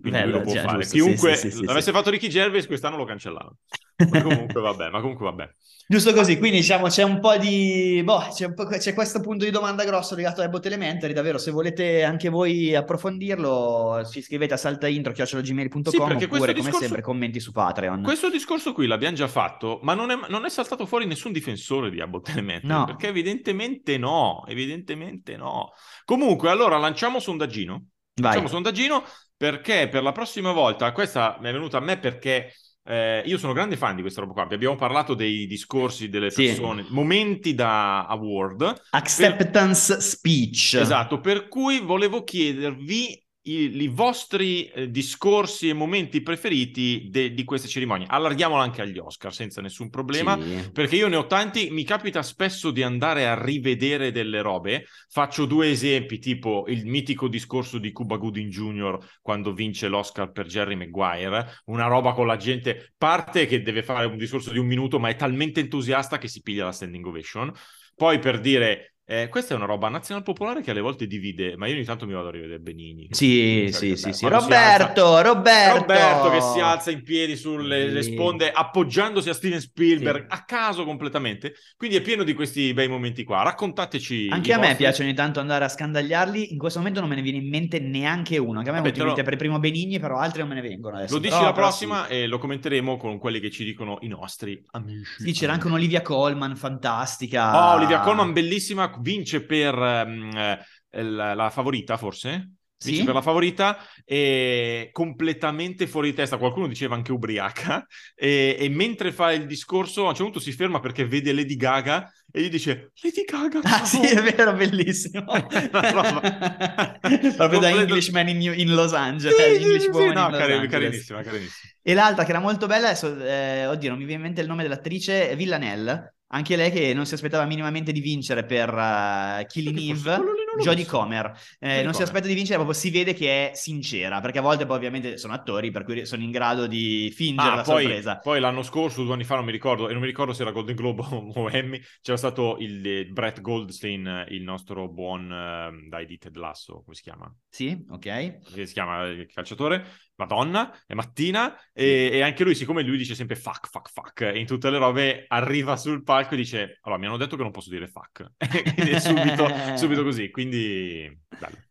C: Quindi
B: Bello,
C: lui lo può
B: cioè,
C: fare.
B: giusto,
C: Chiunque
B: sì, sì,
C: l'avesse
B: sì.
C: fatto Ricky Gervais quest'anno lo cancellava. Ma comunque vabbè, ma comunque vabbè.
B: Giusto così, quindi diciamo c'è un po' di... Boh, c'è, un po', c'è questo punto di domanda grosso legato ai bot elementary, davvero se volete anche voi approfondirlo ci scrivete a saltaintro.gmail.com
C: Sì, perché
B: oppure
C: questo
B: come
C: discorso-
B: sempre commenti su Patreon.
C: Questo discorso qui l'abbiamo già fatto, ma non è, non è saltato fuori nessun difensore di Abbott Elementary,
B: No.
C: perché evidentemente no, evidentemente no. Comunque, allora lanciamo sondaggino.
B: Vai.
C: Facciamo sondaggino perché per la prossima volta, questa mi è venuta a me perché eh, io sono grande fan di questa roba qua. Abbiamo parlato dei discorsi delle
B: Sì.
C: persone, momenti da award.
B: Acceptance speech.
C: Esatto, per cui volevo chiedervi i, i vostri eh, discorsi e momenti preferiti de, di queste cerimonie. Allarghiamolo anche agli Oscar senza nessun problema,
B: Sì.
C: perché io ne ho tanti. Mi capita spesso di andare a rivedere delle robe. Faccio due esempi, tipo il mitico discorso di Cuba Gooding Jr. quando vince l'Oscar per Jerry Maguire, una roba con la gente parte che deve fare un discorso di un minuto, ma è talmente entusiasta che si piglia la standing ovation. Poi per dire eh, questa è una roba nazional popolare che alle volte divide, ma io ogni tanto mi vado a rivedere Benigni.
B: Sì, sì,
C: che
B: sì, sì. Roberto,
C: alza-
B: Roberto.
C: Roberto che si alza in piedi sulle
B: Sì.
C: sponde appoggiandosi a Steven Spielberg
B: Sì.
C: a caso completamente. Quindi è pieno di questi bei momenti qua. Raccontateci.
B: Anche a me
C: vostri.
B: piace ogni tanto andare a scandagliarli. In questo momento non me ne viene in mente neanche uno. Anche a me
C: Vabbè,
B: è venuto
C: lo-
B: per primo Benigni, però altri non me ne vengono adesso.
C: Lo dici
B: Però-
C: la
B: però
C: prossima
B: sì.
C: e lo commenteremo con quelli che ci dicono i nostri amici.
B: Sì, c'era anche un'Olivia Colman fantastica.
C: Oh, Olivia Colman, bellissima, vince per eh, la, la favorita, forse? Vince
B: Sì?
C: per la favorita e completamente fuori di testa. Qualcuno diceva anche ubriaca. E, e mentre fa il discorso, a un certo punto si ferma perché vede Lady Gaga e gli dice: Lady Gaga,
B: Ah,
C: ciao!"
B: sì, è vero, bellissimo.
C: Roba-
B: Proprio da Englishman in, in Los Angeles.
C: Sì, sì,
B: English
C: sì,
B: Woman
C: no,
B: in Los
C: cari- carinissima, carinissima.
B: E l'altra che era molto bella, adesso, eh, oddio, non mi viene in mente il nome dell'attrice, Villanelle. Anche lei che non si aspettava minimamente di vincere per uh, Killing Eve, Jodie. Comer. Eh, non si aspetta di vincere, proprio si vede che è sincera, perché a volte poi ovviamente sono attori, per cui sono in grado di fingere
C: Ah,
B: la
C: poi,
B: sorpresa.
C: poi l'anno scorso, due anni fa, non mi ricordo, e non mi ricordo se era Golden Globe o Emmy, c'era stato il eh, Brett Goldstein, il nostro buon, eh, dai, di Ted Lasso, come si chiama?
B: Sì, ok.
C: Che si chiama il calciatore? Madonna, è mattina, e, e anche lui, siccome lui dice sempre fuck, fuck, fuck, in tutte le robe arriva sul palco e dice, allora, mi hanno detto che non posso dire fuck, subito, subito così, quindi bello.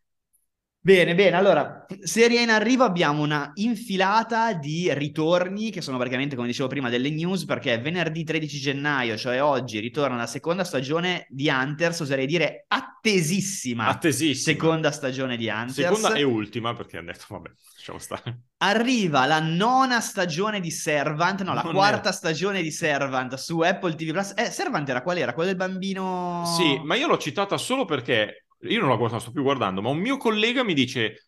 B: Bene, bene, allora, serie in arrivo abbiamo una infilata di ritorni che sono praticamente, come dicevo prima, delle news, perché venerdì 13 gennaio, cioè oggi, ritorna la seconda stagione di Hunters, oserei dire attesissima
C: Attesissima.
B: seconda stagione di Hunters.
C: Seconda e ultima, perché hanno detto, vabbè, lasciamo stare.
B: Arriva la nona stagione di Servant, no, la
C: Non
B: quarta
C: era-
B: stagione di Servant su Apple TV Plus. Eh, Servant era qual era? Quello del bambino...
C: Sì, ma io l'ho citata solo perché io non la sto più guardando, ma un mio collega mi dice,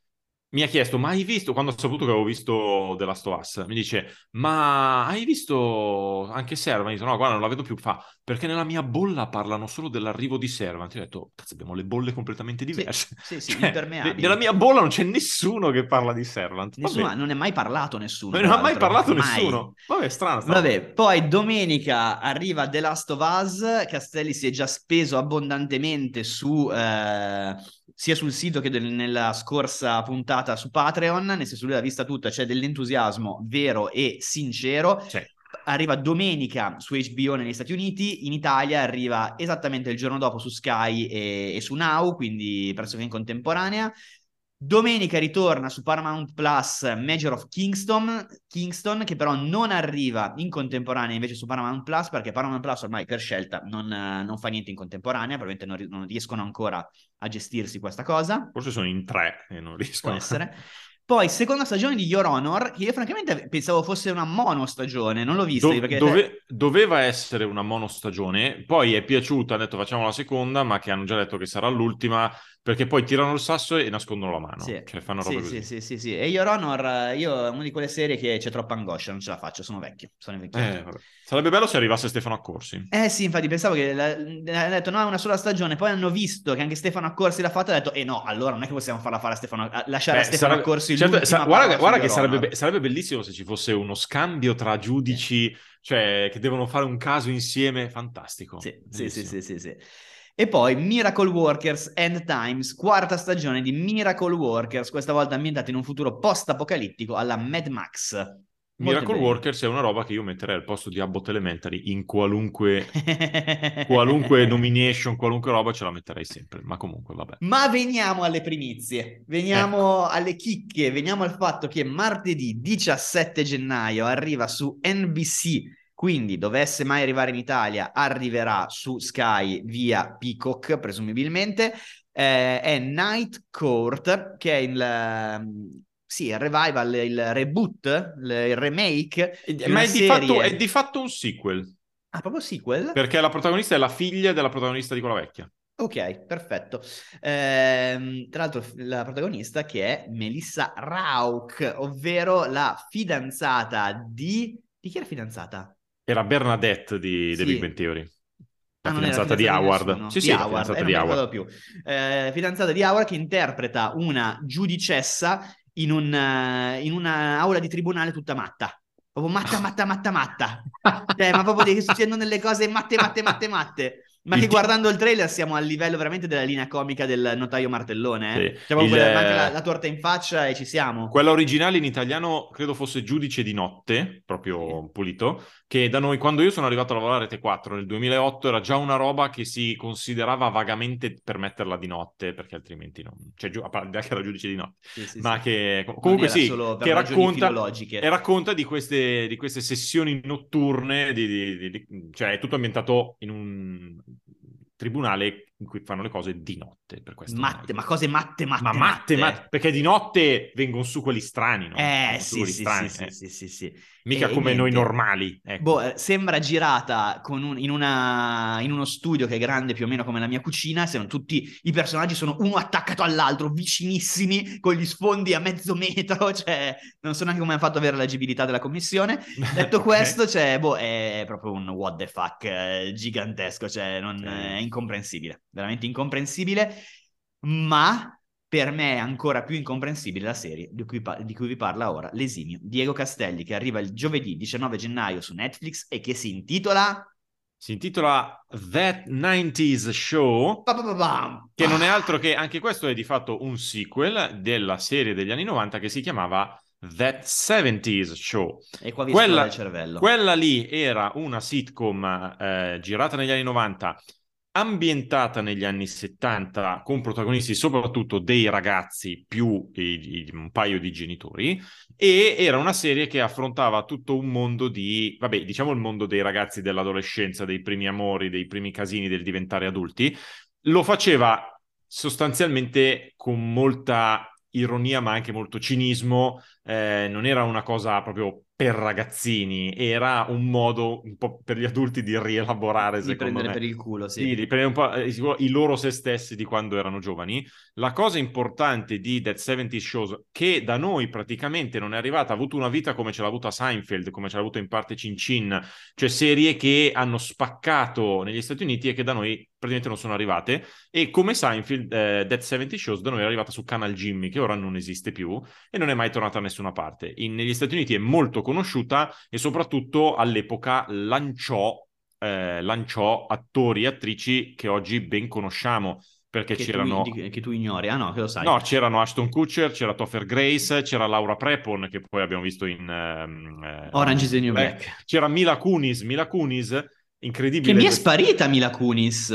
C: mi ha chiesto, ma hai visto, quando ho saputo che avevo visto The Last of Us, mi dice, ma hai visto anche Servant? Io dico, no, guarda, non la vedo più, fa, perché nella mia bolla parlano solo dell'arrivo di Servant. Io ho detto, cazzo, abbiamo le bolle completamente
B: Sì,
C: diverse.
B: sì, sì,
C: Cioè,
B: impermeabili.
C: ne- nella mia bolla non c'è nessuno che parla di Servant.
B: Nessuno, non è mai parlato nessuno.
C: Non ha mai parlato
B: Mai.
C: nessuno. Vabbè, strano. strano.
B: Vabbè, poi domenica arriva The Last of Us. Castelli si è già speso abbondantemente su eh, sia sul sito che del- nella scorsa puntata su Patreon. Nel senso, lui l'ha vista tutta, c'è dell'entusiasmo vero e sincero.
C: Cioè,
B: Arriva domenica su HBO negli Stati Uniti, in Italia arriva esattamente il giorno dopo su Sky e, e su Now, quindi pressoché in contemporanea. Domenica ritorna su Paramount Plus Major of Kingston, Kingston, che però non arriva in contemporanea invece su Paramount Plus, perché Paramount Plus ormai per scelta non, eh, non fa niente in contemporanea, probabilmente non, non riescono ancora a gestirsi questa cosa.
C: forse sono in tre e non
B: Può
C: riescono.
B: essere. Poi, seconda stagione di Your Honor, che io francamente pensavo fosse una monostagione, non l'ho vista.
C: Do-
B: perché
C: dove- doveva essere una monostagione, poi è piaciuta, ha detto facciamo la seconda, ma che hanno già detto che sarà l'ultima, perché poi tirano il sasso e nascondono la mano.
B: Sì.
C: Cioè fanno
B: Sì,
C: robe
B: sì, sì, sì, sì. E Your Honor, eh, io è una di quelle serie che c'è troppa angoscia, non ce la faccio, sono vecchio, sono.
C: Eh. Sarebbe bello se arrivasse Stefano Accorsi.
B: Eh sì, infatti pensavo che la- hanno detto no, è una sola stagione, poi hanno visto che anche Stefano Accorsi l'ha fatta e ha detto eh no, allora non è che possiamo farla fare a Stefano, lasciare a
C: Beh,
B: Stefano
C: sarebbe-
B: Accorsi
C: certo, sa- guarda, guarda che sarebbe, sarebbe bellissimo se ci fosse uno scambio tra giudici, cioè che devono fare un caso insieme, fantastico.
B: Sì, sì, sì, sì, sì. E poi Miracle Workers End Times, quarta stagione di Miracle Workers, questa volta ambientata in un futuro post-apocalittico alla Mad Max. Molto
C: Miracle
B: bene.
C: Workers è una roba che io metterei al posto di Abbott Elementary in qualunque, qualunque nomination, qualunque roba ce la metterei sempre, ma comunque vabbè.
B: Ma veniamo alle primizie, veniamo alle chicche, veniamo al fatto che martedì 17 gennaio arriva su NBC, quindi dovesse mai arrivare in Italia, arriverà su Sky via Peacock, presumibilmente. Eh, è Night Court, che è il, ehm, sì, il revival, il reboot, il, remake. di
C: Ma è di, fatto, è di fatto un sequel,
B: Ah, proprio sequel?
C: perché la protagonista è la figlia della protagonista di quella vecchia.
B: Ok, perfetto. Ehm, tra l'altro la protagonista che è Melissa Rauch, ovvero la fidanzata di... Di chi era fidanzata?
C: Era Bernadette di The
B: Sì.
C: Big Bang Theory. La
B: Ah,
C: fidanzata di Howard. Sì,
B: di
C: sì,
B: Howard,
C: fidanzata
B: eh,
C: di Howard.
B: più. Eh, fidanzata di Howard che interpreta una giudicessa in, un, eh, in una aula di tribunale tutta matta. Proprio matta, matta, matta, matta. Cioè, ma proprio che succedono delle cose matte, matte, matte, matte. Ma
C: Il
B: che guardando il trailer siamo al livello veramente della linea comica del notaio martellone. Eh?
C: Sì.
B: Cioè,
C: Il-
B: quella- manca la, la torta in faccia e ci siamo.
C: Quella originale in italiano credo fosse Giudice di notte, proprio pulito, che da noi quando io sono arrivato a lavorare a T4 nel 2008 era già una roba che si considerava vagamente per metterla di notte, perché altrimenti non... Cioè, giu- a parte che era Giudice di notte,
B: Sì, sì,
C: ma
B: sì.
C: che comunque sì, che racconta, e racconta di queste, di queste sessioni notturne, di- di- cioè è tutto ambientato in un tribunale in cui fanno le cose di notte. Per questo
B: Matte, ma cose matte, matte,
C: ma matte, matte, perché di notte vengono su quelli strani, no?
B: Eh, sì, sì,
C: strani,
B: sì,
C: eh.
B: sì, sì, sì.
C: Mica
B: E
C: come noi
B: niente.
C: normali. ecco.
B: Boh, eh, sembra girata con un- in, una- in uno studio che è grande più o meno come la mia cucina, sembrano tutti i personaggi sono uno attaccato all'altro, vicinissimi, con gli sfondi a mezzo metro, cioè non so neanche come hanno fatto ad avere l'agibilità della commissione. Detto
C: Ok.
B: questo, cioè, boh, è proprio un what the fuck eh, gigantesco, cioè non- è incomprensibile, veramente incomprensibile, ma per me è ancora più incomprensibile la serie di cui, pa- di cui vi parla ora l'esimio Diego Castelli che arriva il giovedì 19 gennaio su Netflix e che si intitola
C: Si intitola That 90s Show,
B: pam.
C: che non è altro che, anche questo è di fatto un sequel della serie degli anni 90 che si chiamava That 70s Show.
B: e qua vi
C: Quella-
B: il cervello
C: Quella lì era una sitcom eh, girata negli anni 90, ambientata negli anni 70, con protagonisti soprattutto dei ragazzi più i- i- un paio di genitori, e era una serie che affrontava tutto un mondo di, vabbè, diciamo il mondo dei ragazzi dell'adolescenza, dei primi amori, dei primi casini del diventare adulti. Lo faceva sostanzialmente con molta ironia, ma anche molto cinismo. Eh, non era una cosa proprio per ragazzini, era un modo un po' per gli adulti di rielaborare,
B: di
C: secondo
B: prendere
C: me.
B: per il culo sì,
C: Sì, di prendere un po' eh, i loro se stessi di quando erano giovani. La cosa importante di That 70 Shows, che da noi praticamente non è arrivata, ha avuto una vita come ce l'ha avuta Seinfeld, come ce l'ha avuto in parte Cin Cin, cioè serie che hanno spaccato negli Stati Uniti e che da noi praticamente non sono arrivate. E come Seinfeld, eh, That 70 Shows da noi è arrivata su Canal Jimmy, che ora non esiste più e non è mai tornata da nessuna parte. In- negli Stati Uniti è molto conosciuta e soprattutto all'epoca lanciò eh, lanciò attori e attrici che oggi ben conosciamo perché
B: che,
C: c'erano
B: tu, che tu ignori. Ah no che lo sai.
C: No c'erano Ashton Kutcher c'era Topher Grace c'era Laura Prepon che poi abbiamo visto in ehm, eh,
B: Orange is the New
C: Black.
B: Black.
C: c'era Mila Kunis Mila Kunis incredibile
B: che mi è sparita Mila Kunis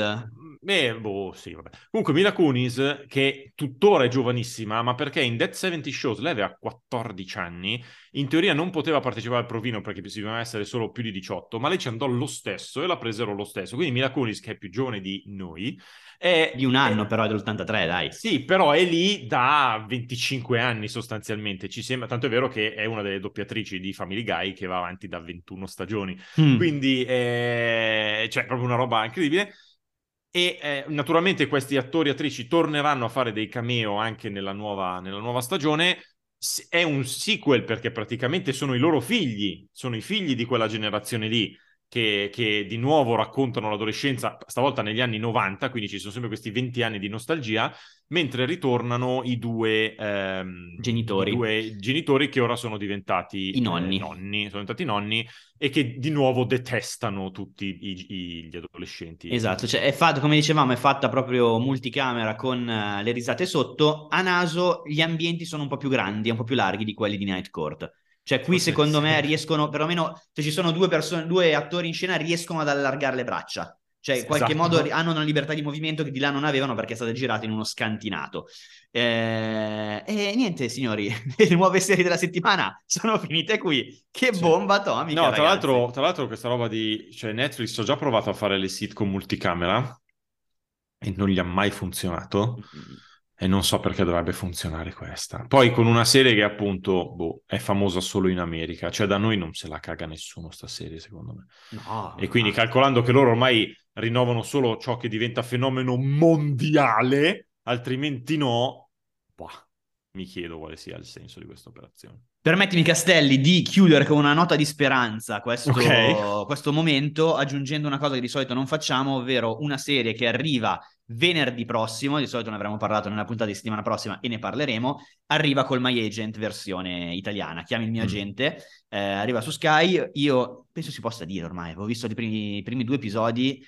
C: Eh, boh, sì, vabbè. Comunque Mila Kunis, che tuttora è giovanissima, ma perché in Dead 70 Shows lei aveva 14 anni, in teoria non poteva partecipare al provino perché bisognava essere solo più di 18, ma lei ci andò lo stesso e la presero lo stesso. Quindi Mila Kunis, che è più giovane di noi, è...
B: di un anno
C: è-
B: però è dell'83 dai
C: Sì, però è lì da 25 anni sostanzialmente. Ci sembra, tanto è vero che è una delle doppiatrici di Family Guy che va avanti da 21 stagioni.
B: Mm.
C: Quindi eh, cioè proprio una roba incredibile. E eh, naturalmente questi attori e attrici torneranno a fare dei cameo anche nella nuova, nella nuova stagione. È un sequel perché praticamente sono i loro figli, sono i figli di quella generazione lì che, che di nuovo raccontano l'adolescenza, stavolta negli anni 90, quindi ci sono sempre questi 20 anni di nostalgia, mentre ritornano i due, ehm,
B: Genitori.
C: i due genitori che ora sono diventati
B: I nonni.
C: eh, nonni, sono diventati nonni e che di nuovo detestano tutti i- i- gli adolescenti.
B: Esatto, cioè è fatto, come dicevamo, è fatta proprio multicamera con eh, le risate sotto. A naso gli ambienti sono un po' più grandi, un po' più larghi di quelli di Night Court. Cioè qui
C: Forse
B: secondo me
C: sì.
B: riescono, perlomeno se ci sono due persone, due attori in scena, riescono ad allargare le braccia. Cioè in qualche
C: Esatto.
B: modo hanno una libertà di movimento che di là non avevano perché è stato girato in uno scantinato. Eh, E niente, signori, le nuove serie della settimana sono finite qui. Che
C: Sì.
B: bomba atomica,
C: No, tra l'altro, tra l'altro questa roba di... Cioè Netflix ho già provato a fare le sitcom multicamera e non gli ha mai funzionato E non so perché dovrebbe funzionare questa. Poi con una serie che appunto boh, è famosa solo in America, cioè da noi non se la caga nessuno sta serie secondo me.
B: No,
C: E quindi
B: no.
C: calcolando che loro ormai rinnovano solo ciò che diventa fenomeno mondiale, altrimenti no, bah, mi chiedo quale sia il senso di questa operazione.
B: Permettimi, Castelli, di chiudere con una nota di speranza questo,
C: Ok.
B: questo momento, aggiungendo una cosa che di solito non facciamo, ovvero una serie che arriva venerdì prossimo, di solito ne avremo parlato nella puntata di settimana prossima e ne parleremo, arriva col My Agent versione italiana, chiami il mio
C: Mm.
B: agente, eh, arriva su Sky, io penso si possa dire ormai, avevo visto i primi, i primi due episodi,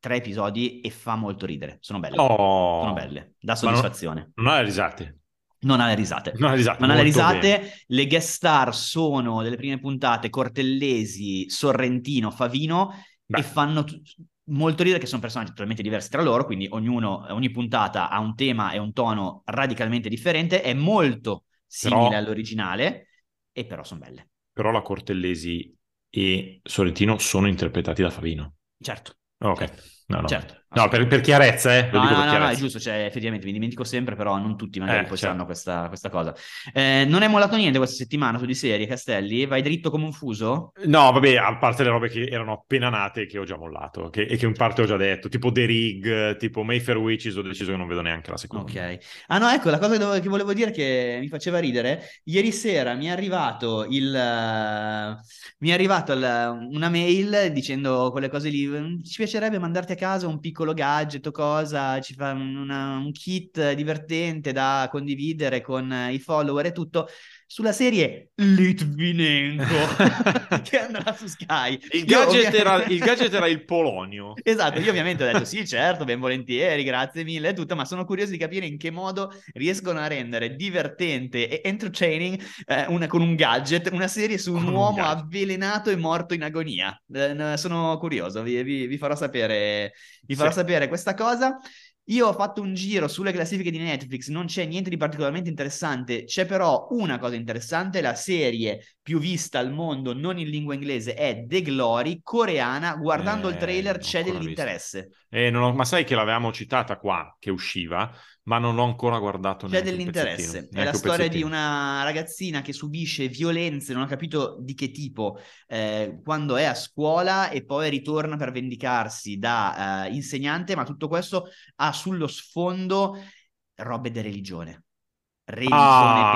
B: tre episodi e fa molto ridere, sono belle,
C: Oh,
B: sono belle, dà
C: Ma non-
B: soddisfazione,
C: Non ha le risate.
B: non ha le risate.
C: Non ha le risate.
B: Non ha le risate, le guest star sono delle prime puntate Cortellesi, Sorrentino, Favino
C: Beh.
B: e fanno t- molto ridere che sono personaggi totalmente diversi tra loro, quindi ognuno, ogni puntata ha un tema e un tono radicalmente differente, è molto simile
C: Però-
B: all'originale e però sono belle.
C: Però la Cortellesi e Sorrentino sono interpretati da Favino.
B: Certo.
C: Ok.
B: certo,
C: No, no.
B: certo.
C: No, per, per chiarezza, eh. Lo
B: No,
C: dico
B: no,
C: per
B: no, no, è
C: chiarezza.
B: giusto, cioè, effettivamente mi dimentico sempre, però non tutti magari
C: Eh,
B: poi
C: certo.
B: sanno questa, questa cosa. Eh, non hai mollato niente questa settimana su di serie, Castelli? Vai dritto come un fuso?
C: No, vabbè, a parte le robe che erano appena nate che ho già mollato che- e che in parte ho già detto, tipo The Rig, tipo Mayfair Witches, ho deciso che non vedo neanche la seconda.
B: Ok. Ah no, ecco, la cosa che, dovevo- che volevo dire che mi faceva ridere, ieri sera mi è arrivato il... mi è arrivato il- una mail dicendo quelle cose lì, "Mm, ci piacerebbe mandarti a casa un piccolo gadget o cosa, ci fa una- un kit divertente da condividere con i follower e tutto, sulla serie Litvinenko, che andrà su Sky.
C: Il gadget,
B: ovvia-
C: era, il gadget era il Polonio.
B: Esatto, io ovviamente ho detto sì, certo, ben volentieri, grazie mille e tutto, ma sono curioso di capire in che modo riescono a rendere divertente e entertaining eh, una- con un gadget una serie su un
C: Con un
B: uomo
C: gadget.
B: avvelenato e morto in agonia. Eh, sono curioso, vi, vi- vi farò sapere, vi farò
C: Sì.
B: sapere questa cosa. Io ho fatto un giro sulle classifiche di Netflix, non c'è niente di particolarmente interessante, c'è però una cosa interessante, la serie più vista al mondo non in lingua inglese è The Glory, coreana, guardando il
C: Eh,
B: trailer
C: non ho
B: c'è dell'interesse.
C: Eh, non ho- ma sai che l'avevamo citata qua, che usciva, ma non l'ho ancora guardato
B: C'è
C: un
B: dell'interesse. È la storia di una ragazzina che subisce violenze, non ho capito di che tipo, eh, quando è a scuola e poi ritorna per vendicarsi da eh, insegnante, ma tutto questo ha sullo sfondo robe di religione. Religione
C: Ah.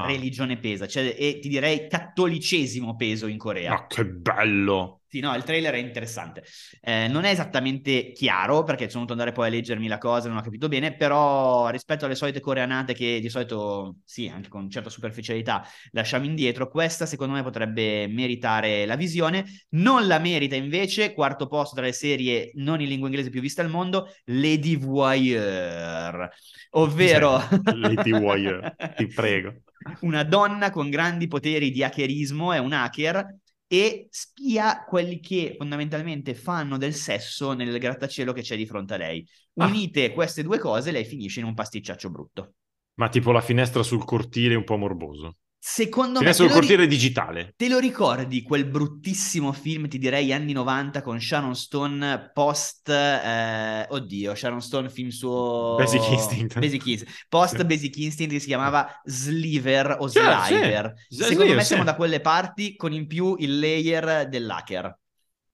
B: pesa, religione pesa, cioè, e ti direi cattolicesimo peso in Corea.
C: Ma che bello!
B: Sì, no, il trailer è interessante. Eh, non è esattamente chiaro perché sono dovuto andare poi a leggermi la cosa, non ho capito bene, però rispetto alle solite coreanate che di solito, sì, anche con certa superficialità, lasciamo indietro, questa secondo me potrebbe meritare la visione. Non la merita invece, quarto posto tra le serie non in lingua inglese più viste al mondo, Lady Voyeur, ovvero...
C: Lady Warrior, ti prego.
B: una donna con grandi poteri di hackerismo, è un hacker e spia quelli che fondamentalmente fanno del sesso nel grattacielo che c'è di fronte a lei.
C: Ah.
B: Unite queste due cose, lei finisce in un pasticciaccio brutto.
C: Ma tipo la finestra sul cortile un po' morboso.
B: Secondo me,
C: Finestra
B: te
C: sul
B: lo, ri-
C: digitale.
B: te lo ricordi quel bruttissimo film, ti direi anni 90, con Sharon Stone post... eh, oddio, Sharon Stone film suo...
C: Basic Instinct.
B: Basic Instinct. Post
C: Sì.
B: Basic Instinct che si chiamava Sliver o
C: Sì,
B: Sliver.
C: sì.
B: Secondo
C: Sliver,
B: me
C: sì.
B: siamo da quelle parti con in più il layer dell'hacker.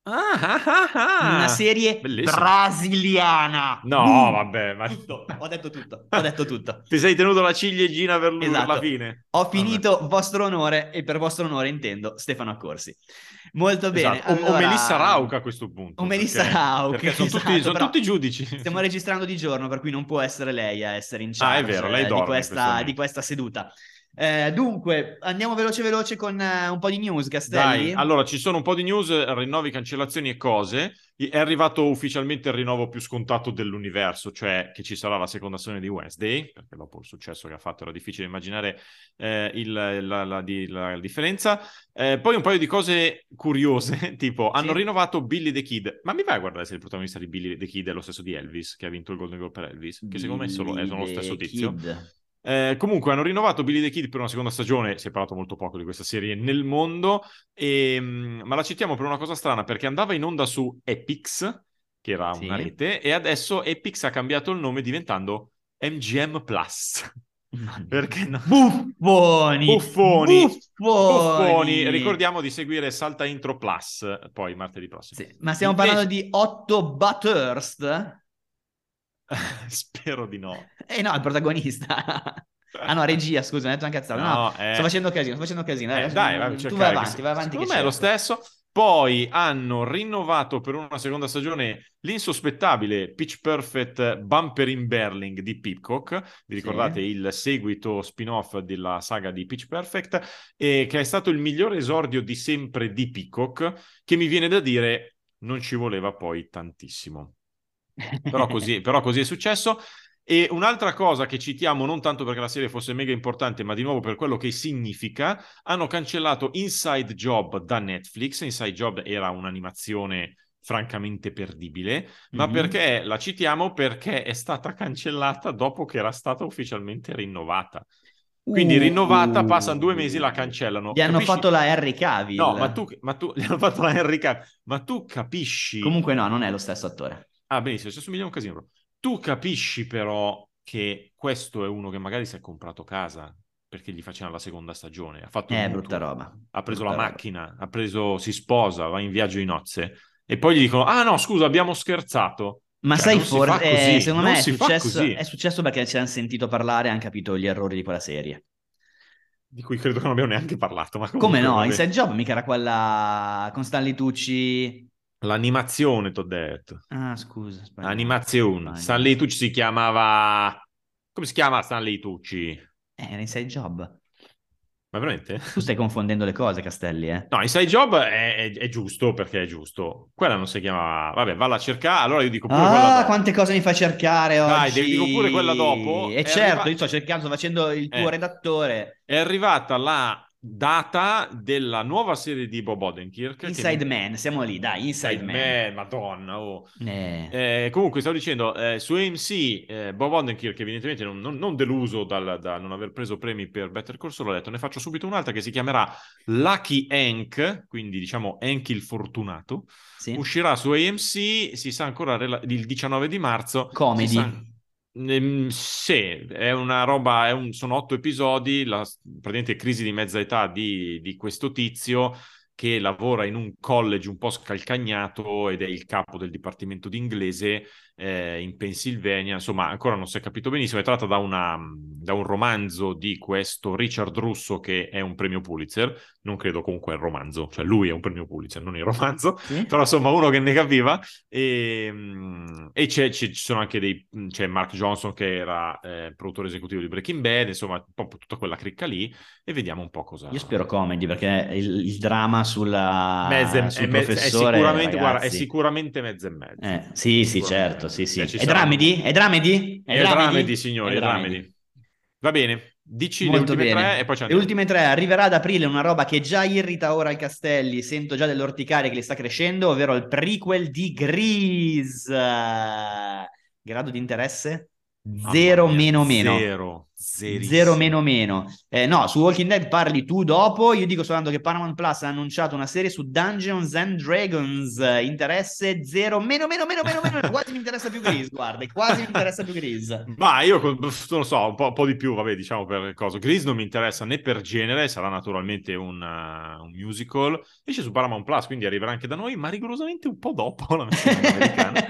C: Ah, ah, ah, ah.
B: Una serie
C: Bellissimo.
B: brasiliana.
C: No,
B: Boom!
C: vabbè, ma
B: ho detto tutto, ho detto tutto.
C: ti sei tenuto la ciliegina per, l- per
B: Esatto.
C: la fine.
B: Ho finito vostro onore e per vostro onore intendo Stefano Accorsi. Molto bene.
C: Esatto. O, o
B: allora-
C: Melissa Rauca a questo punto.
B: O Melissa
C: perché-
B: Rauca,
C: Perché sono,
B: esatto,
C: tutti, sono tutti giudici.
B: Stiamo registrando di giorno, per cui non può essere lei a essere in
C: Ah, è
B: charge
C: vero, lei
B: eh, di,
C: dorme in questo
B: questa, di questa seduta. Eh, dunque, andiamo veloce veloce con eh, un po' di news, Castelli.
C: Dai, allora ci sono un po' di news, rinnovi, cancellazioni e cose. È arrivato ufficialmente il rinnovo più scontato dell'universo, cioè che ci sarà la seconda stagione di Wednesday, perché dopo il successo che ha fatto era difficile immaginare eh, il- la, la- di- la differenza. Eh, poi un paio di cose curiose, tipo hanno
B: Sì.
C: rinnovato Billy the Kid. Ma mi vai a guardare se il protagonista di Billy the Kid è lo stesso di Elvis, che ha vinto il Golden Globe per Elvis, che secondo me solo- è- lo stesso tizio.
B: Kid.
C: Eh, comunque hanno rinnovato Billy the Kid per una seconda stagione, si è parlato molto poco di questa serie nel mondo, e, mm, ma la citiamo per una cosa strana perché andava in onda su Epix, che era
B: Sì.
C: una rete, e adesso Epix ha cambiato il nome diventando MGM Plus. Perché no?
B: Buffoni!
C: Buffoni!
B: Buffoni!
C: Buffoni, ricordiamo di seguire Salta Intro Plus poi martedì prossimo.
B: Sì, ma stiamo
C: Invece-
B: parlando di Otto Bathurst?
C: Spero di no.
B: Eh no, il protagonista. ah no, regia, scusa, mi hai detto una cazzata. No,
C: No, eh.
B: sto facendo casino, sto facendo casino.
C: Eh,
B: Dai,
C: vai
B: tu vai avanti, vai avanti.
C: Secondo me è lo stesso. Poi hanno rinnovato per una seconda stagione l'insospettabile Pitch Perfect Bumper in Berling di Peacock. Vi
B: Sì.
C: ricordate il seguito spin-off della saga di Pitch Perfect, e che è stato il migliore esordio di sempre di Peacock, che mi viene da dire non ci voleva poi tantissimo. Però così, però così è successo. E un'altra cosa che citiamo, non tanto perché la serie fosse mega importante, ma di nuovo per quello che significa, hanno cancellato Inside Job da Netflix. Inside Job era un'animazione francamente perdibile, ma
B: Mhm.
C: perché la citiamo? Perché è stata cancellata dopo che era stata ufficialmente rinnovata. Quindi
B: Uh,
C: rinnovata, passano due mesi, la cancellano.
B: Gli hanno
C: Capisci?
B: fatto la Harry Cavill.
C: No, ma tu, ma tu, gli hanno fatto la Henry Cavill, ma tu capisci...
B: Comunque no, non è lo stesso attore.
C: Ah, benissimo, ci assomiglia un casino. Tu capisci però che questo è uno che magari si è comprato casa perché gli facevano la seconda stagione. Ha fatto mutuo,
B: brutta roba.
C: Ha preso
B: brutta
C: la
B: roba.
C: macchina, ha preso, si sposa, va in viaggio di nozze e poi gli dicono: Ah, no, scusa, abbiamo scherzato.
B: Ma
C: Cioè,
B: sai, forse, eh, secondo
C: non
B: me è successo, è successo perché ci hanno sentito parlare e hanno capito gli errori di quella serie.
C: Di cui credo che non abbiamo neanche parlato. Ma
B: Come no?
C: vabbè.
B: Inside Job mica era quella con Stanley Tucci.
C: L'animazione, t'ho detto.
B: Ah, scusa. sbagliato.
C: Animazione. Stanley Tucci si chiamava. Come si chiama Stanley Tucci?
B: Eh, era Inside Job.
C: Ma veramente?
B: Tu stai confondendo le cose, Castelli, eh?
C: No, Inside Job è, è- è giusto perché è giusto. Quella non si chiamava. Vabbè, valla a cercare. Allora io dico pure
B: Ah, quante cose mi fai cercare oggi.
C: Dai, devi- dico pure quella dopo.
B: E
C: È
B: certo,
C: arriva-
B: io sto cercando, sto facendo il tuo
C: Eh.
B: redattore.
C: È arrivata la data della nuova serie di Bob Odenkirk. che
B: Inside
C: mi-
B: Man, siamo lì, dai, Inside,
C: Inside
B: Man.
C: Man, madonna. oh.
B: Eh.
C: Eh, comunque, stavo dicendo, eh, su AMC, eh, Bob Odenkirk, evidentemente non, non- non deluso dal, da non aver preso premi per Better Call Saul, ho detto, ne faccio subito un'altra che si chiamerà Lucky Hank, quindi diciamo Hank il fortunato.
B: Sì.
C: Uscirà su AMC, si sa ancora rela- il 19 di marzo.
B: Comedy.
C: Ehm, sì, è una roba, è un- sono otto episodi, la praticamente crisi di mezza età di, di questo tizio che lavora in un college un po' scalcagnato ed è il capo del dipartimento di inglese eh, in Pennsylvania. Insomma, ancora non si è capito benissimo. È tratta da, una, da un romanzo di questo Richard Russo che è un premio Pulitzer. Non credo comunque il romanzo, cioè lui è un premio Pulitzer, non il romanzo
B: Sì?
C: però insomma uno che ne capiva e, mm, e c'è, c'è- ci sono anche dei c'è Mark Johnson che era eh, produttore esecutivo di Breaking Bad insomma un po' tutta quella cricca lì e vediamo un po' cosa
B: Io spero comedy perché il, il dramma sulla,
C: mezzo e-
B: sul
C: è, mezzo- è sicuramente guarda, è
B: ragazzi.
C: sicuramente mezzo e mezzo
B: Eh, sì, sì,
C: Sicuramente
B: certo, sì, sì.
C: Eh,
B: È dramedy? È dramedy?
C: è dramedy signori
B: È
C: dramedy va bene dici le
B: Molto
C: ultime
B: bene.
C: tre e poi ci
B: Le ultime tre, arriverà ad aprile una roba che già irrita ora il Castelli, sento già dell'orticaria che li sta crescendo, ovvero il prequel di Grease. Grado di interesse? Zero
C: mia,
B: meno meno.
C: zero zerissimo.
B: Zero meno meno. Eh, no, su Walking Dead parli tu dopo. Io dico soltanto che Paramount Plus ha annunciato una serie su Dungeons and Dragons. Interesse zero meno meno meno meno meno. quasi mi interessa più Grease, guarda, quasi mi interessa più Grease.
C: Ma io non lo so, un po', un po' di più, vabbè, diciamo per cosa. Grease non mi interessa né per genere, sarà naturalmente un, uh, un musical. Esce su Paramount Plus, quindi arriverà anche da noi, ma rigorosamente un po' dopo la versione americana.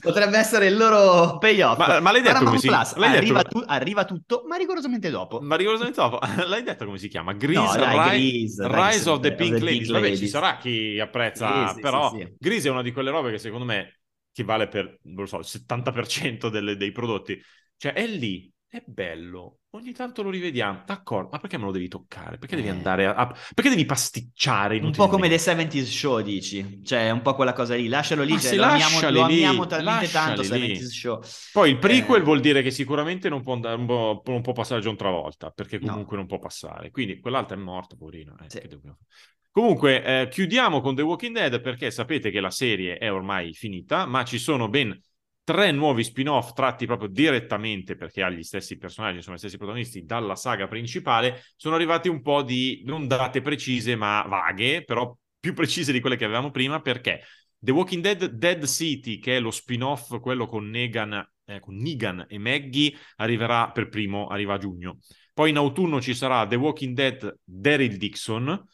B: Potrebbe essere il loro payoff.
C: Ma- ma l'hai detto
B: Paramount
C: come si-
B: Plus
C: l'hai detto-
B: arriva, tu- arriva tutto, ma rigorosamente dopo.
C: Ma rigorosamente dopo, l'hai detto come si chiama? Grease,
B: No, dai,
C: Ri-
B: Grease,
C: Rise of the Pink
B: the
C: Ladies.
B: Pink
C: Vabbè, ci sarà chi apprezza,
B: sì,
C: però
B: sì, sì.
C: Grease è una di quelle robe che secondo me che vale per, non lo so, il 70% delle- dei prodotti. Cioè, è lì, è bello. Ogni tanto lo rivediamo, d'accordo, ma perché me lo devi toccare? Perché devi
B: Eh.
C: andare a... a- perché devi pasticciare
B: Un po' come? The 70s Show, dici? Cioè, un po' quella cosa lì. Lascialo lì,
C: Ma
B: cioè, lo, amiamo, lo
C: lì,
B: amiamo talmente tanto
C: lì.
B: 70s Show.
C: Poi il prequel
B: Eh.
C: vuol dire che sicuramente non può, andare, non può, non può passare John Travolta, perché
B: No.
C: comunque non può passare. Quindi quell'altro è morto, poverino. eh,
B: Sì.
C: Comunque, eh, chiudiamo con The Walking Dead perché sapete che la serie è ormai finita, ma ci sono ben tre nuovi spin-off tratti proprio direttamente perché ha gli stessi personaggi, sono gli stessi protagonisti dalla saga principale. Sono arrivati un po' di non date precise, ma vaghe, però più precise di quelle che avevamo prima perché The Walking Dead Dead City, che è lo spin-off, quello con Negan eh, con Negan e Maggie, arriverà per primo, arriva a giugno. Poi in autunno ci sarà The Walking Dead Daryl Dixon,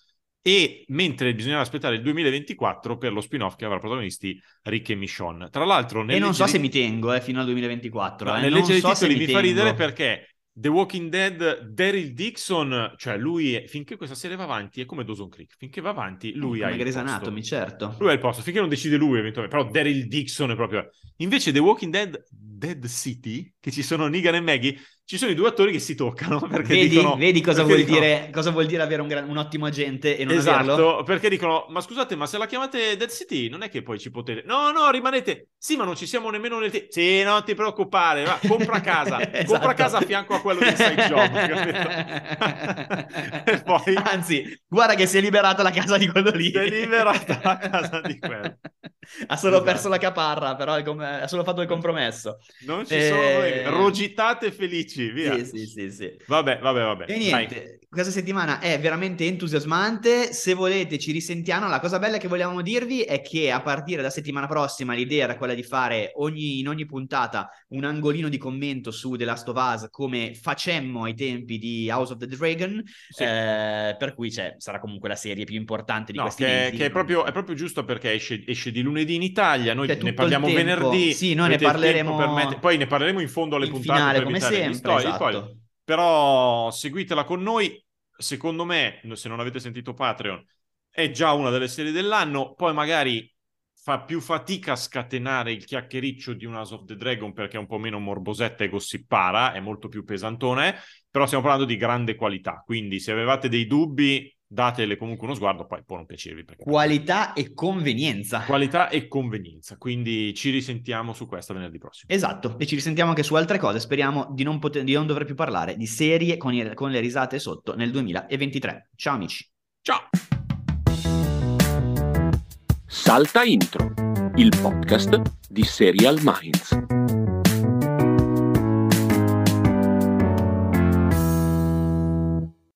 C: e mentre bisognerà aspettare il 2024 per lo spin-off che avrà protagonisti Rick e Michonne. Tra l'altro...
B: E non so se mi tengo eh, fino al 2024.
C: No,
B: eh.
C: Nel leggere so titoli mi, mi fa ridere perché The Walking Dead, Daryl Dixon, cioè lui, finché questa serie va avanti, è come Dawson Creek, finché va avanti lui
B: come
C: ha
B: Grey's Anatomy, certo.
C: Lui ha il posto, finché non decide lui eventualmente, però Daryl Dixon è proprio... Invece The Walking Dead, Dead City, che ci sono Negan e Maggie, ci sono i due attori che si toccano perché
B: vedi,
C: dicono...
B: Vedi cosa, vuol, dicono, dire, cosa vuol dire avere un, gran, un ottimo agente e non
C: esatto,
B: averlo?
C: perché dicono, ma scusate, ma se la chiamate Dead City non è che poi ci potete... No, no, rimanete... Sì, ma non ci siamo nemmeno nel... Te... Sì, non ti preoccupare, va, compra casa,
B: esatto.
C: compra casa a fianco a quello di Side Job.
B: e poi... Anzi, guarda che si è liberata la casa di quello lì.
C: Si è liberata la casa di quello.
B: ha solo esatto. perso la caparra, però ha solo fatto il compromesso.
C: Non ci e... sono... Rogitate felici, via.
B: Sì, sì, sì, sì.
C: Vabbè, vabbè, vabbè.
B: E niente, Dai. questa settimana è veramente entusiasmante. Se volete ci risentiamo. La cosa bella che volevamo dirvi è che a partire da settimana prossima l'idea era quella di fare ogni, in ogni puntata un angolino di commento su The Last of Us come facemmo ai tempi di House of the Dragon, sì. eh, per cui cioè, sarà comunque la serie più importante di
C: no,
B: questi
C: che,
B: mesi.
C: Che è proprio, è proprio giusto perché esce, esce, di lunedì in Italia, noi ne parliamo venerdì.
B: Sì, noi ne parleremo...
C: Met... Poi ne parleremo in fondo alle puntate
B: finale, come sempre,
C: storie,
B: esatto.
C: Però seguitela con noi. Secondo me, se non avete sentito Patreon, è già una delle serie dell'anno. Poi magari fa più fatica a scatenare il chiacchiericcio di una of the Dragon perché è un po' meno morbosetta e gossipara, è molto più pesantone, però stiamo parlando di grande qualità, quindi se avevate dei dubbi datele comunque uno sguardo, poi può non piacervi.
B: Qualità e convenienza.
C: Qualità e convenienza, quindi ci risentiamo su questa venerdì prossimo.
B: Esatto, e ci risentiamo anche su altre cose, speriamo di non, poter, di non dover più parlare di serie con, i, con le risate sotto nel 2023. Ciao amici.
C: Ciao.
A: Salta Intro, il podcast di Serial Minds.